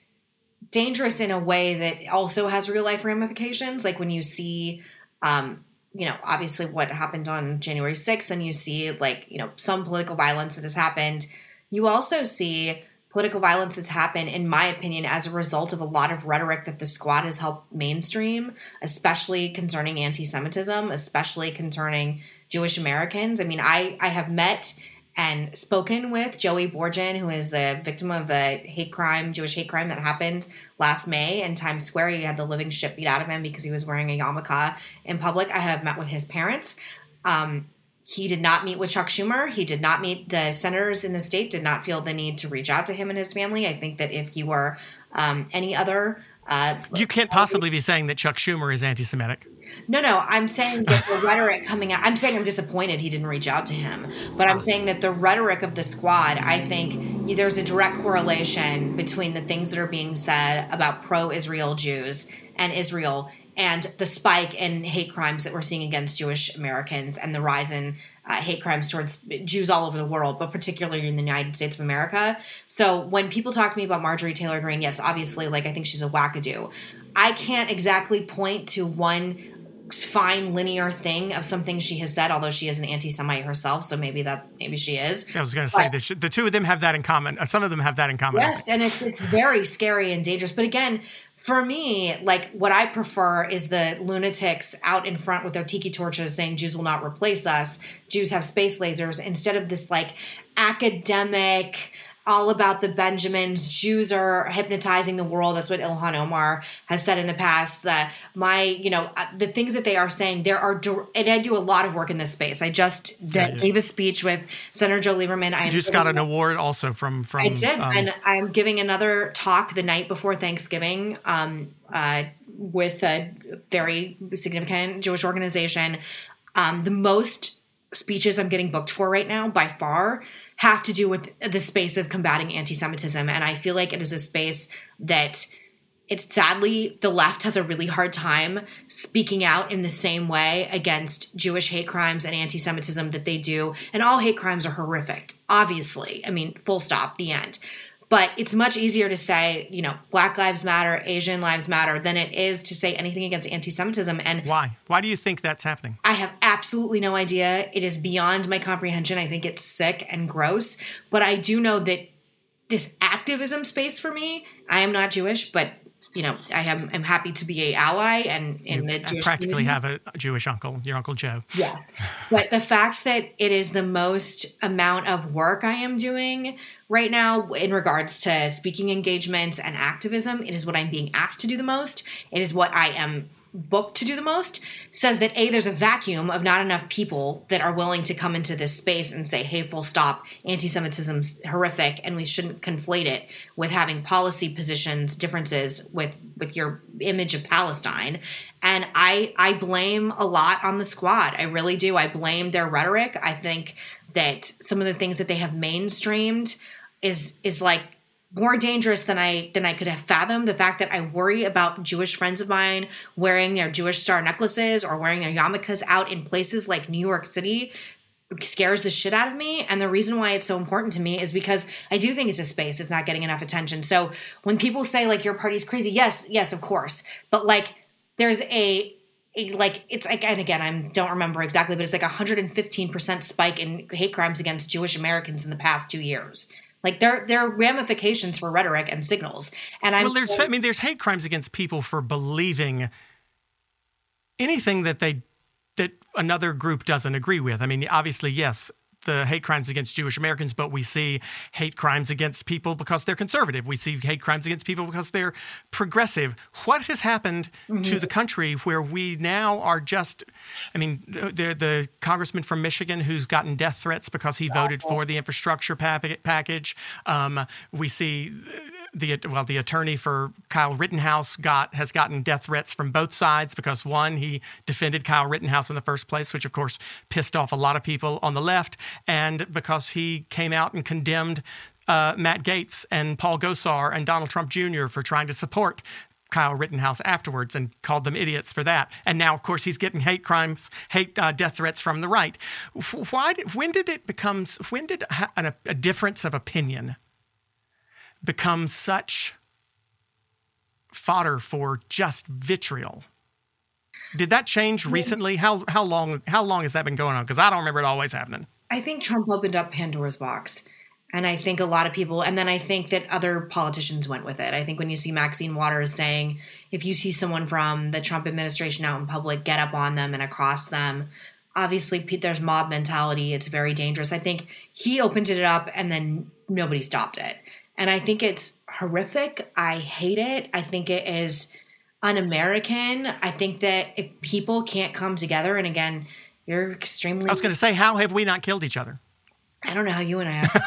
dangerous in a way that also has real life ramifications. Like when you see, um, you know, obviously what happened on January 6th, and you see like, you know, some political violence that has happened. You also see political violence that's happened, in my opinion, as a result of a lot of rhetoric that the squad has helped mainstream, especially concerning anti Semitism, especially concerning Jewish Americans. I mean, I, I have met and spoken with Joey Borgen, who is a victim of the hate crime, Jewish hate crime that happened last May in Times Square. He had the living shit beat out of him because he was wearing a yarmulke in public. I have met with his parents. Um, he did not meet with Chuck Schumer. He did not meet the senators in the state. Did not feel the need to reach out to him and his family. I think that if you were um, any other, uh, you can't possibly be saying that Chuck Schumer is anti-Semitic. No, no, I'm saying that the rhetoric coming out. I'm saying I'm disappointed he didn't reach out to him, but I'm saying that the rhetoric of the squad. I think there's a direct correlation between the things that are being said about pro-Israel Jews and Israel and the spike in hate crimes that we're seeing against Jewish Americans and the rise in uh, hate crimes towards Jews all over the world, but particularly in the United States of America. So when people talk to me about Marjorie Taylor Greene, yes, obviously, like I think she's a wackadoo. I can't exactly point to one fine linear thing of something she has said, although she is an anti-Semite herself, so maybe that maybe she is. I was going to say the, the two of them have that in common. Some of them have that in common. Yes, and it's it's very scary and dangerous. But again, for me, like what I prefer is the lunatics out in front with their tiki torches saying Jews will not replace us. Jews have space lasers instead of this like academic all about the Benjamins. Jews are hypnotizing the world. That's what Ilhan Omar has said in the past. That my, you know, uh, the things that they are saying, there are, and I do a lot of work in this space. I just yeah, yeah. gave a speech with Senator Joe Lieberman. I just got an award also from from. I did, um, and I'm giving another talk the night before Thanksgiving. Um, uh, with a very significant Jewish organization. Um, the most speeches I'm getting booked for right now by far have to do with the space of combating anti-Semitism, and I feel like it is a space that it sadly the left has a really hard time speaking out in the same way against Jewish hate crimes and anti-Semitism that they do, and all hate crimes are horrific. Obviously, I mean, full stop, the end. But it's much easier to say, you know, Black Lives Matter, Asian Lives Matter, than it is to say anything against anti Semitism. And why? Why do you think that's happening? I have absolutely no idea. It is beyond my comprehension. I think it's sick and gross. But I do know that this activism space for me, I am not Jewish, but you know, I am I'm happy to be a ally and in the Jewish practically community. have a Jewish uncle, your uncle Joe. Yes, but the fact that it is the most amount of work I am doing right now in regards to speaking engagements and activism, it is what I'm being asked to do the most. It is what I am booked to do the most says that a there's a vacuum of not enough people that are willing to come into this space and say hey full stop anti-semitism's horrific and we shouldn't conflate it with having policy positions differences with with your image of palestine. And i i blame a lot on the squad. I really do. I blame their rhetoric. I think that some of the things that they have mainstreamed is is like more dangerous than I than I could have fathomed. The fact that I worry about Jewish friends of mine wearing their Jewish star necklaces or wearing their yarmulkes out in places like New York City scares the shit out of me. And the reason why it's so important to me is because I do think it's a space that's not getting enough attention. So when people say like your party's crazy, yes, yes, of course, but like there's a like it's like and again I don't remember exactly, but it's like a 115% spike in hate crimes against Jewish Americans in the past two years. Like there, there are ramifications for rhetoric and signals. And I'm well, there's, I mean, there's hate crimes against people for believing anything that they that another group doesn't agree with. I mean, obviously, yes, the hate crimes against Jewish Americans, but we see hate crimes against people because they're conservative. We see hate crimes against people because they're progressive. What has happened mm-hmm. to the country where we now are just, I mean, the, the congressman from Michigan who's gotten death threats because he voted for the infrastructure package. Um, we see the well the attorney for Kyle Rittenhouse got has gotten death threats from both sides because one he defended Kyle Rittenhouse in the first place, which of course pissed off a lot of people on the left, and because he came out and condemned uh, Matt Gaetz and Paul Gosar and Donald Trump Jr. for trying to support Kyle Rittenhouse afterwards and called them idiots for that. And now, of course, he's getting hate crimes, hate uh, death threats from the right. Why? When did it become? When did a, a difference of opinion become such fodder for just vitriol. Did that change recently? How how long how long has that been going on? Because I don't remember it always happening. I think Trump opened up Pandora's box. And I think a lot of people, and then I think that other politicians went with it. I think when you see Maxine Waters saying, if you see someone from the Trump administration out in public, get up on them and across them. Obviously, there's mob mentality. It's very dangerous. I think he opened it up and then nobody stopped it. And I think it's horrific. I hate it. I think it is un American. I think that if people can't come together, and again, you're extremely. I was going to say, how have we not killed each other? I don't know how you and I have.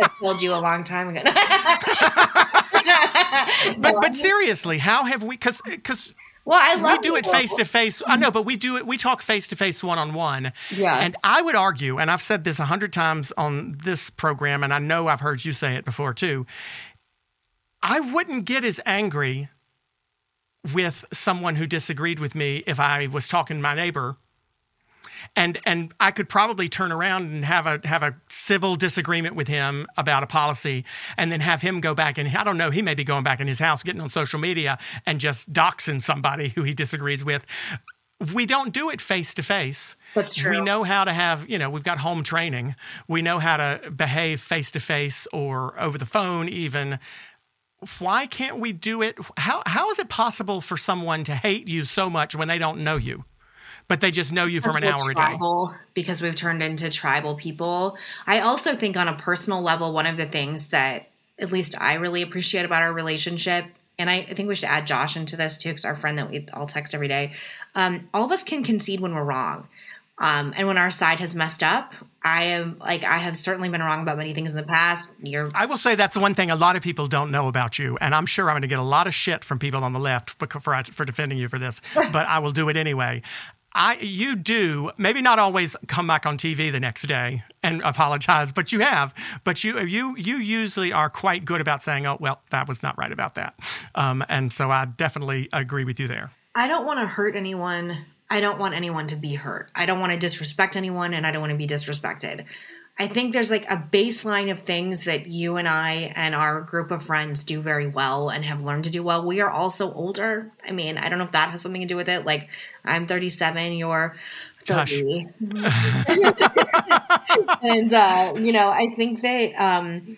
I killed you a long time ago. but but seriously, how have we? Because because well, I love we do it face to face. I know, but we do it. We talk face to face, one on one. Yeah. And I would argue, and I've said this a hundred times on this program, and I know I've heard you say it before too. I wouldn't get as angry with someone who disagreed with me if I was talking to my neighbor and and I could probably turn around and have a have a civil disagreement with him about a policy, and then have him go back and I don't know, he may be going back in his house, getting on social media, and just doxing somebody who he disagrees with. We don't do it face to face. That's true. We know how to have, you know, we've got home training. We know how to behave face to face or over the phone, even why can't we do it? How, how is it possible for someone to hate you so much when they don't know you? But they just know you from an hour tribal, a day. Because we've turned into tribal people. I also think on a personal level, one of the things that at least I really appreciate about our relationship, and I, I think we should add Josh into this too, because our friend that we all text every day, um, all of us can concede when we're wrong. Um, and when our side has messed up, I am like I have certainly been wrong about many things in the past. You're I will say that's one thing a lot of people don't know about you, and I'm sure I'm going to get a lot of shit from people on the left for for, for defending you for this, but I will do it anyway. I you do maybe not always come back on TV the next day and apologize, but you have. But you you you usually are quite good about saying, "Oh, well, that was not right about that," um, and so I definitely agree with you there. I don't want to hurt anyone. I don't want anyone to be hurt. I don't want to disrespect anyone, and I don't want to be disrespected. I think there's like a baseline of things that you and I and our group of friends do very well and have learned to do well. We are also older. I mean, I don't know if that has something to do with it. Like, I'm 37, you're 30. and, uh, you know, I think that um,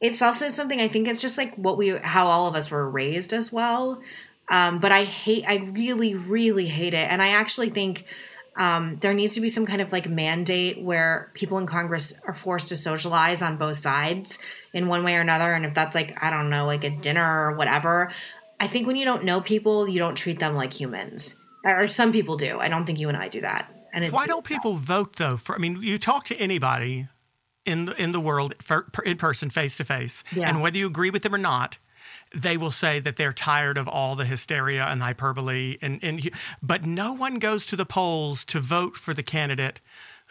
it's also something I think it's just like what we, how all of us were raised as well. Um, but I hate, I really, really hate it. And I actually think um, there needs to be some kind of like mandate where people in Congress are forced to socialize on both sides in one way or another. And if that's like, I don't know, like a dinner or whatever, I think when you don't know people, you don't treat them like humans. Or some people do. I don't think you and I do that. And it's why don't people vote though? For I mean, you talk to anybody in the in the world for, in person, face to face, and whether you agree with them or not, they will say that they're tired of all the hysteria and hyperbole and, and but no one goes to the polls to vote for the candidate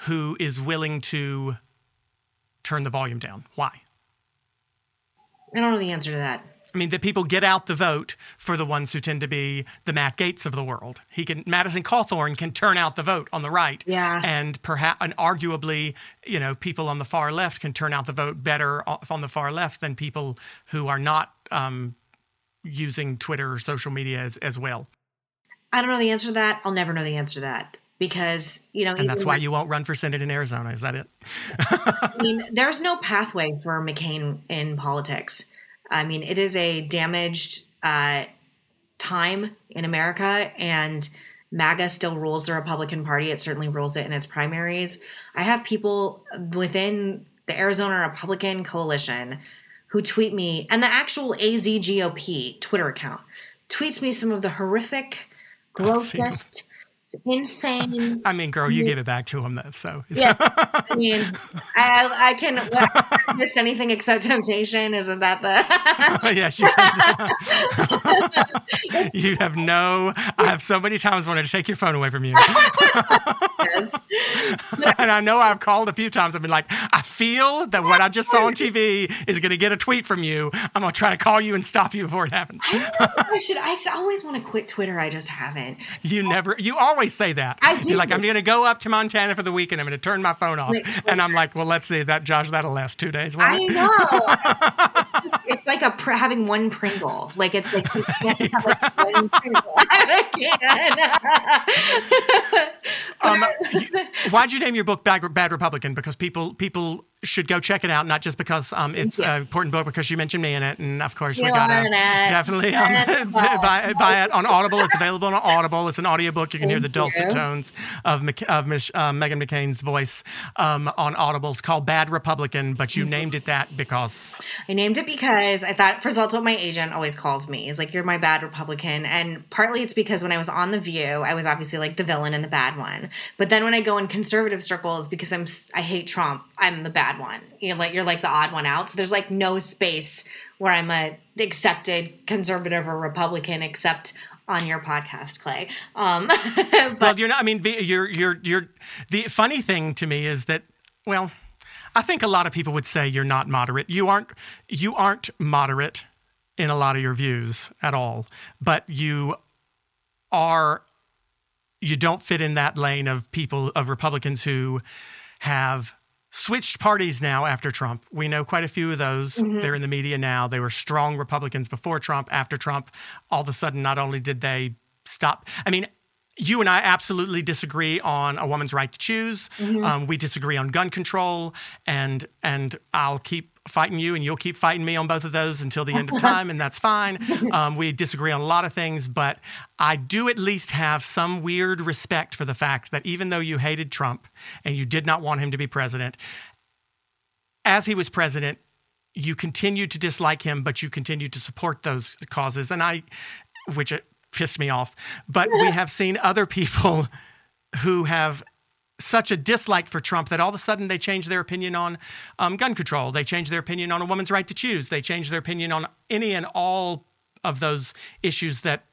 who is willing to turn the volume down. Why? I don't know the answer to that. I mean, that people get out the vote for the ones who tend to be the Matt Gaetz of the world. He can Madison Cawthorn can turn out the vote on the right, yeah, and perhaps and arguably, you know, people on the far left can turn out the vote better on the far left than people who are not um, using Twitter or social media as, as well. I don't know the answer to that. I'll never know the answer to that because you know, and that's why you won't run for senate in Arizona. Is that it? I mean, there's no pathway for McCain in politics. I mean, it is a damaged uh, time in America, and MAGA still rules the Republican Party. It certainly rules it in its primaries. I have people within the Arizona Republican coalition who tweet me, and the actual AZGOP Twitter account tweets me some of the horrific, grossest insane. I mean, girl, you give it back to him though. So yeah, I mean, I, I can resist anything except temptation. Isn't that the? Oh, yes, you, you have no. I have so many times wanted to take your phone away from you. yes. and I know I've called a few times. I've been like, I feel that what I just saw on TV is going to get a tweet from you. I'm going to try to call you and stop you before it happens. I should. I always want to quit Twitter. I just haven't. You never. You always always say that. I do. You're like, I'm going to go up to Montana for the weekend. I'm going to turn my phone off. And I'm like, well, let's see that, Josh, that'll last two days. I know. it's like a pr- having one Pringle. Like it's like you can't have like one Pringle. I Um, you- why'd you name your book Bad, Bad Republican? Because people people should go check it out, not just because um, it's an important book, because you mentioned me in it, and of course we You gotta it. definitely um, buy, buy it on Audible. It's available on Audible. It's an audiobook. You can hear the dulcet you. tones of Mc, of Mich, uh, Meghan McCain's voice um, on Audible. It's called Bad Republican, but Mm-hmm. you named it that because I named it because I thought, first of all, it's what my agent always calls me. Is like, you're my bad Republican. And partly it's because when I was on The View, I was obviously like the villain and the bad one. But then when I go in conservative circles, because I'm, I hate Trump, I'm the bad one. You're like, you're like the odd one out. So there's like no space where I'm a accepted conservative or Republican except on your podcast, Clay. Um, but well, you're not. I mean, you're you're you're. The funny thing to me is that, well, I think a lot of people would say you're not moderate. You aren't. You aren't moderate in a lot of your views at all. But you are. You don't fit in that lane of people of Republicans who have switched parties now after Trump. We know quite a few of those. Mm-hmm. They're in the media now. They were strong Republicans before Trump. After Trump, all of a sudden, not only did they stop, I mean, you and I absolutely disagree on a woman's right to choose. Um, we disagree on gun control, and and I'll keep fighting you, and you'll keep fighting me on both of those until the end of time, and that's fine. Um, we disagree on a lot of things, but I do at least have some weird respect for the fact that even though you hated Trump and you did not want him to be president, as he was president, you continued to dislike him, but you continued to support those causes, and I, which it pissed me off. But we have seen other people who have such a dislike for Trump that all of a sudden they change their opinion on um, gun control. They change their opinion on a woman's right to choose. They change their opinion on any and all of those issues that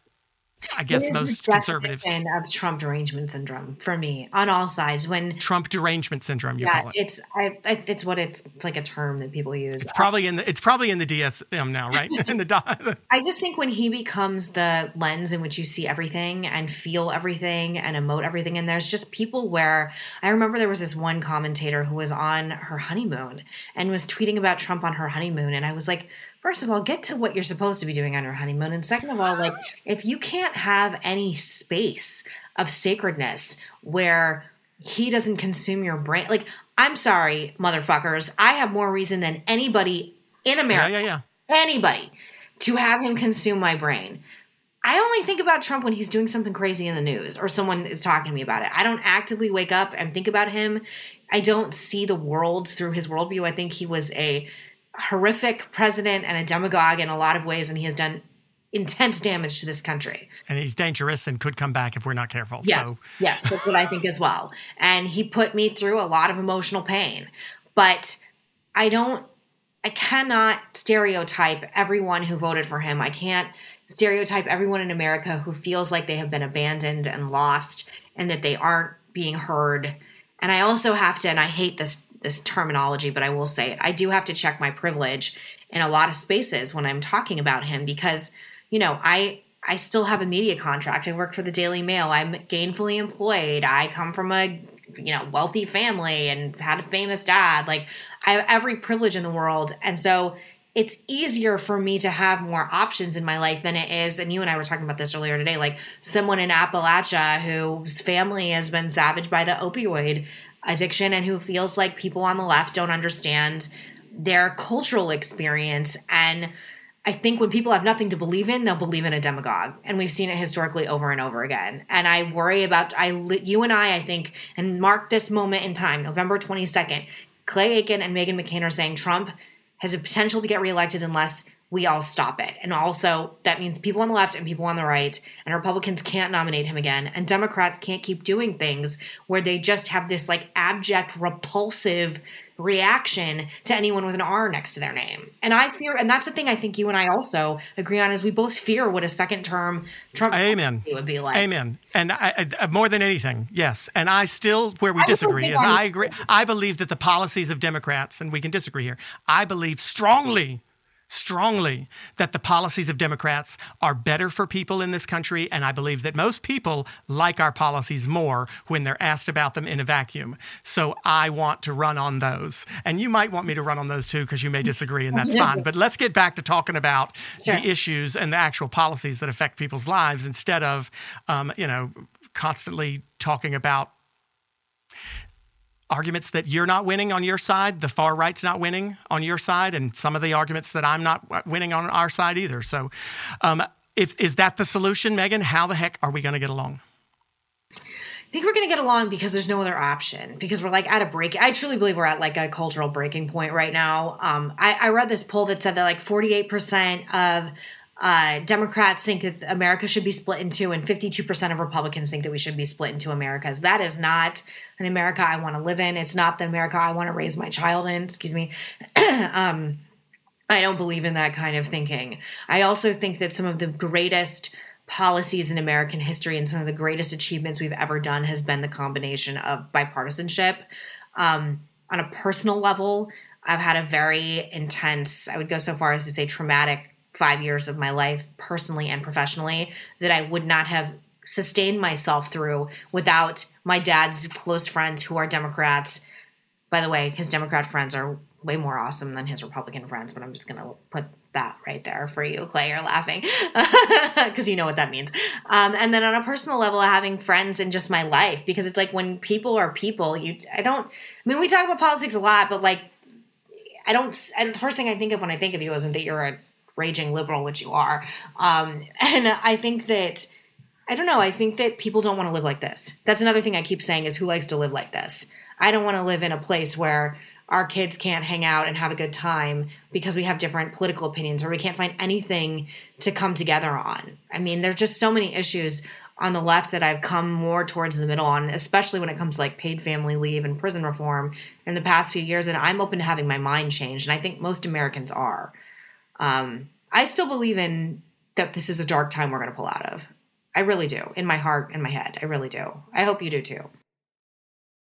I guess most conservatives. of Trump derangement syndrome for me on all sides. When Trump derangement syndrome, you yeah, call it. it's I, I, it's what it's, it's like a term that people use. It's uh, probably in the it's probably in the DSM now, right? in the I just think when he becomes the lens in which you see everything and feel everything and emote everything, and there's just people where I remember there was this one commentator who was on her honeymoon and was tweeting about Trump on her honeymoon, and I was like, first of all, get to what you're supposed to be doing on your honeymoon, and second of all, like if you can't have any space of sacredness where he doesn't consume your brain, like I'm sorry, motherfuckers, I have more reason than anybody in yeah, America yeah, yeah. anybody to have him consume my brain. I only think about Trump when he's doing something crazy in the news or someone is talking to me about it. I don't actively wake up and think about him. I don't see the world through his worldview. I think he was a horrific president and a demagogue in a lot of ways, and he has done intense damage to this country. And he's dangerous and could come back if we're not careful. Yes, So yes, that's what I think as well. And he put me through a lot of emotional pain, but I don't, I cannot stereotype everyone who voted for him. I can't stereotype everyone in America who feels like they have been abandoned and lost and that they aren't being heard. And I also have to, and I hate this this terminology, but I will say. I do have to check my privilege in a lot of spaces when I'm talking about him because, you know, I I still have a media contract. I work for the Daily Mail. I'm gainfully employed. I come from a you know wealthy family and had a famous dad. Like I have every privilege in the world, and so it's easier for me to have more options in my life than it is. And you and I were talking about this earlier today. Like someone in Appalachia whose family has been savaged by the opioid addiction and who feels like people on the left don't understand their cultural experience and I think when people have nothing to believe in, they'll believe in a demagogue, and we've seen it historically over and over again. And I worry about I, you and I, I think, and mark this moment in time, November twenty second. Clay Aiken and Meghan McCain are saying Trump has a potential to get reelected unless we all stop it. And also, that means people on the left and people on the right, and Republicans can't nominate him again, and Democrats can't keep doing things where they just have this like abject, repulsive reaction to anyone with an R next to their name. And I fear, and that's the thing I think you and I also agree on, is we both fear what a second term Trump Amen. would be like. Amen. And I, I, uh, more than anything, yes. And I still, where we I disagree is, I agree. I believe that the policies of Democrats, and we can disagree here. I believe strongly, strongly that the policies of Democrats are better for people in this country, and I believe that most people like our policies more when they're asked about them in a vacuum. So I want to run on those. And you might want me to run on those too because you may disagree, and that's fine. But let's get back to talking about sure. the issues and the actual policies that affect people's lives instead of, um, you know, constantly talking about arguments that you're not winning on your side, the far right's not winning on your side, and some of the arguments that I'm not winning on our side either. So, um, is, is that the solution, Meghan? How the heck are we going to get along? I think we're going to get along because there's no other option. Because we're like at a break. I truly believe we're at like a cultural breaking point right now. Um, I, I read this poll that said that like 48% of uh, Democrats think that America should be split into, and 52% of Republicans think that we should be split into Americas. That is not an America I want to live in. It's not the America I want to raise my child in. Excuse me. um, I don't believe in that kind of thinking. I also think that some of the greatest policies in American history and some of the greatest achievements we've ever done has been the combination of bipartisanship. Um, on a personal level, I've had a very intense, I would go so far as to say traumatic five years of my life, personally and professionally, that I would not have sustained myself through without my dad's close friends who are Democrats. By the way, his Democrat friends are way more awesome than his Republican friends, but I'm just going to put that right there for you, Clay. You're laughing because you know what that means. Um, and then on a personal level, having friends in just my life because it's like when people are people, you I don't. I mean, we talk about politics a lot, but like I don't. I, the first thing I think of when I think of you isn't that you're a raging liberal, which you are. Um, and I think that I don't know. I think that people don't want to live like this. That's another thing I keep saying is who likes to live like this. I don't want to live in a place where our kids can't hang out and have a good time because we have different political opinions or we can't find anything to come together on. I mean, there's just so many issues on the left that I've come more towards the middle on, especially when it comes to like paid family leave and prison reform in the past few years. And I'm open to having my mind changed. And I think most Americans are. Um, I still believe in that this is a dark time we're going to pull out of. I really do, in my heart, in my head. I really do. I hope you do too.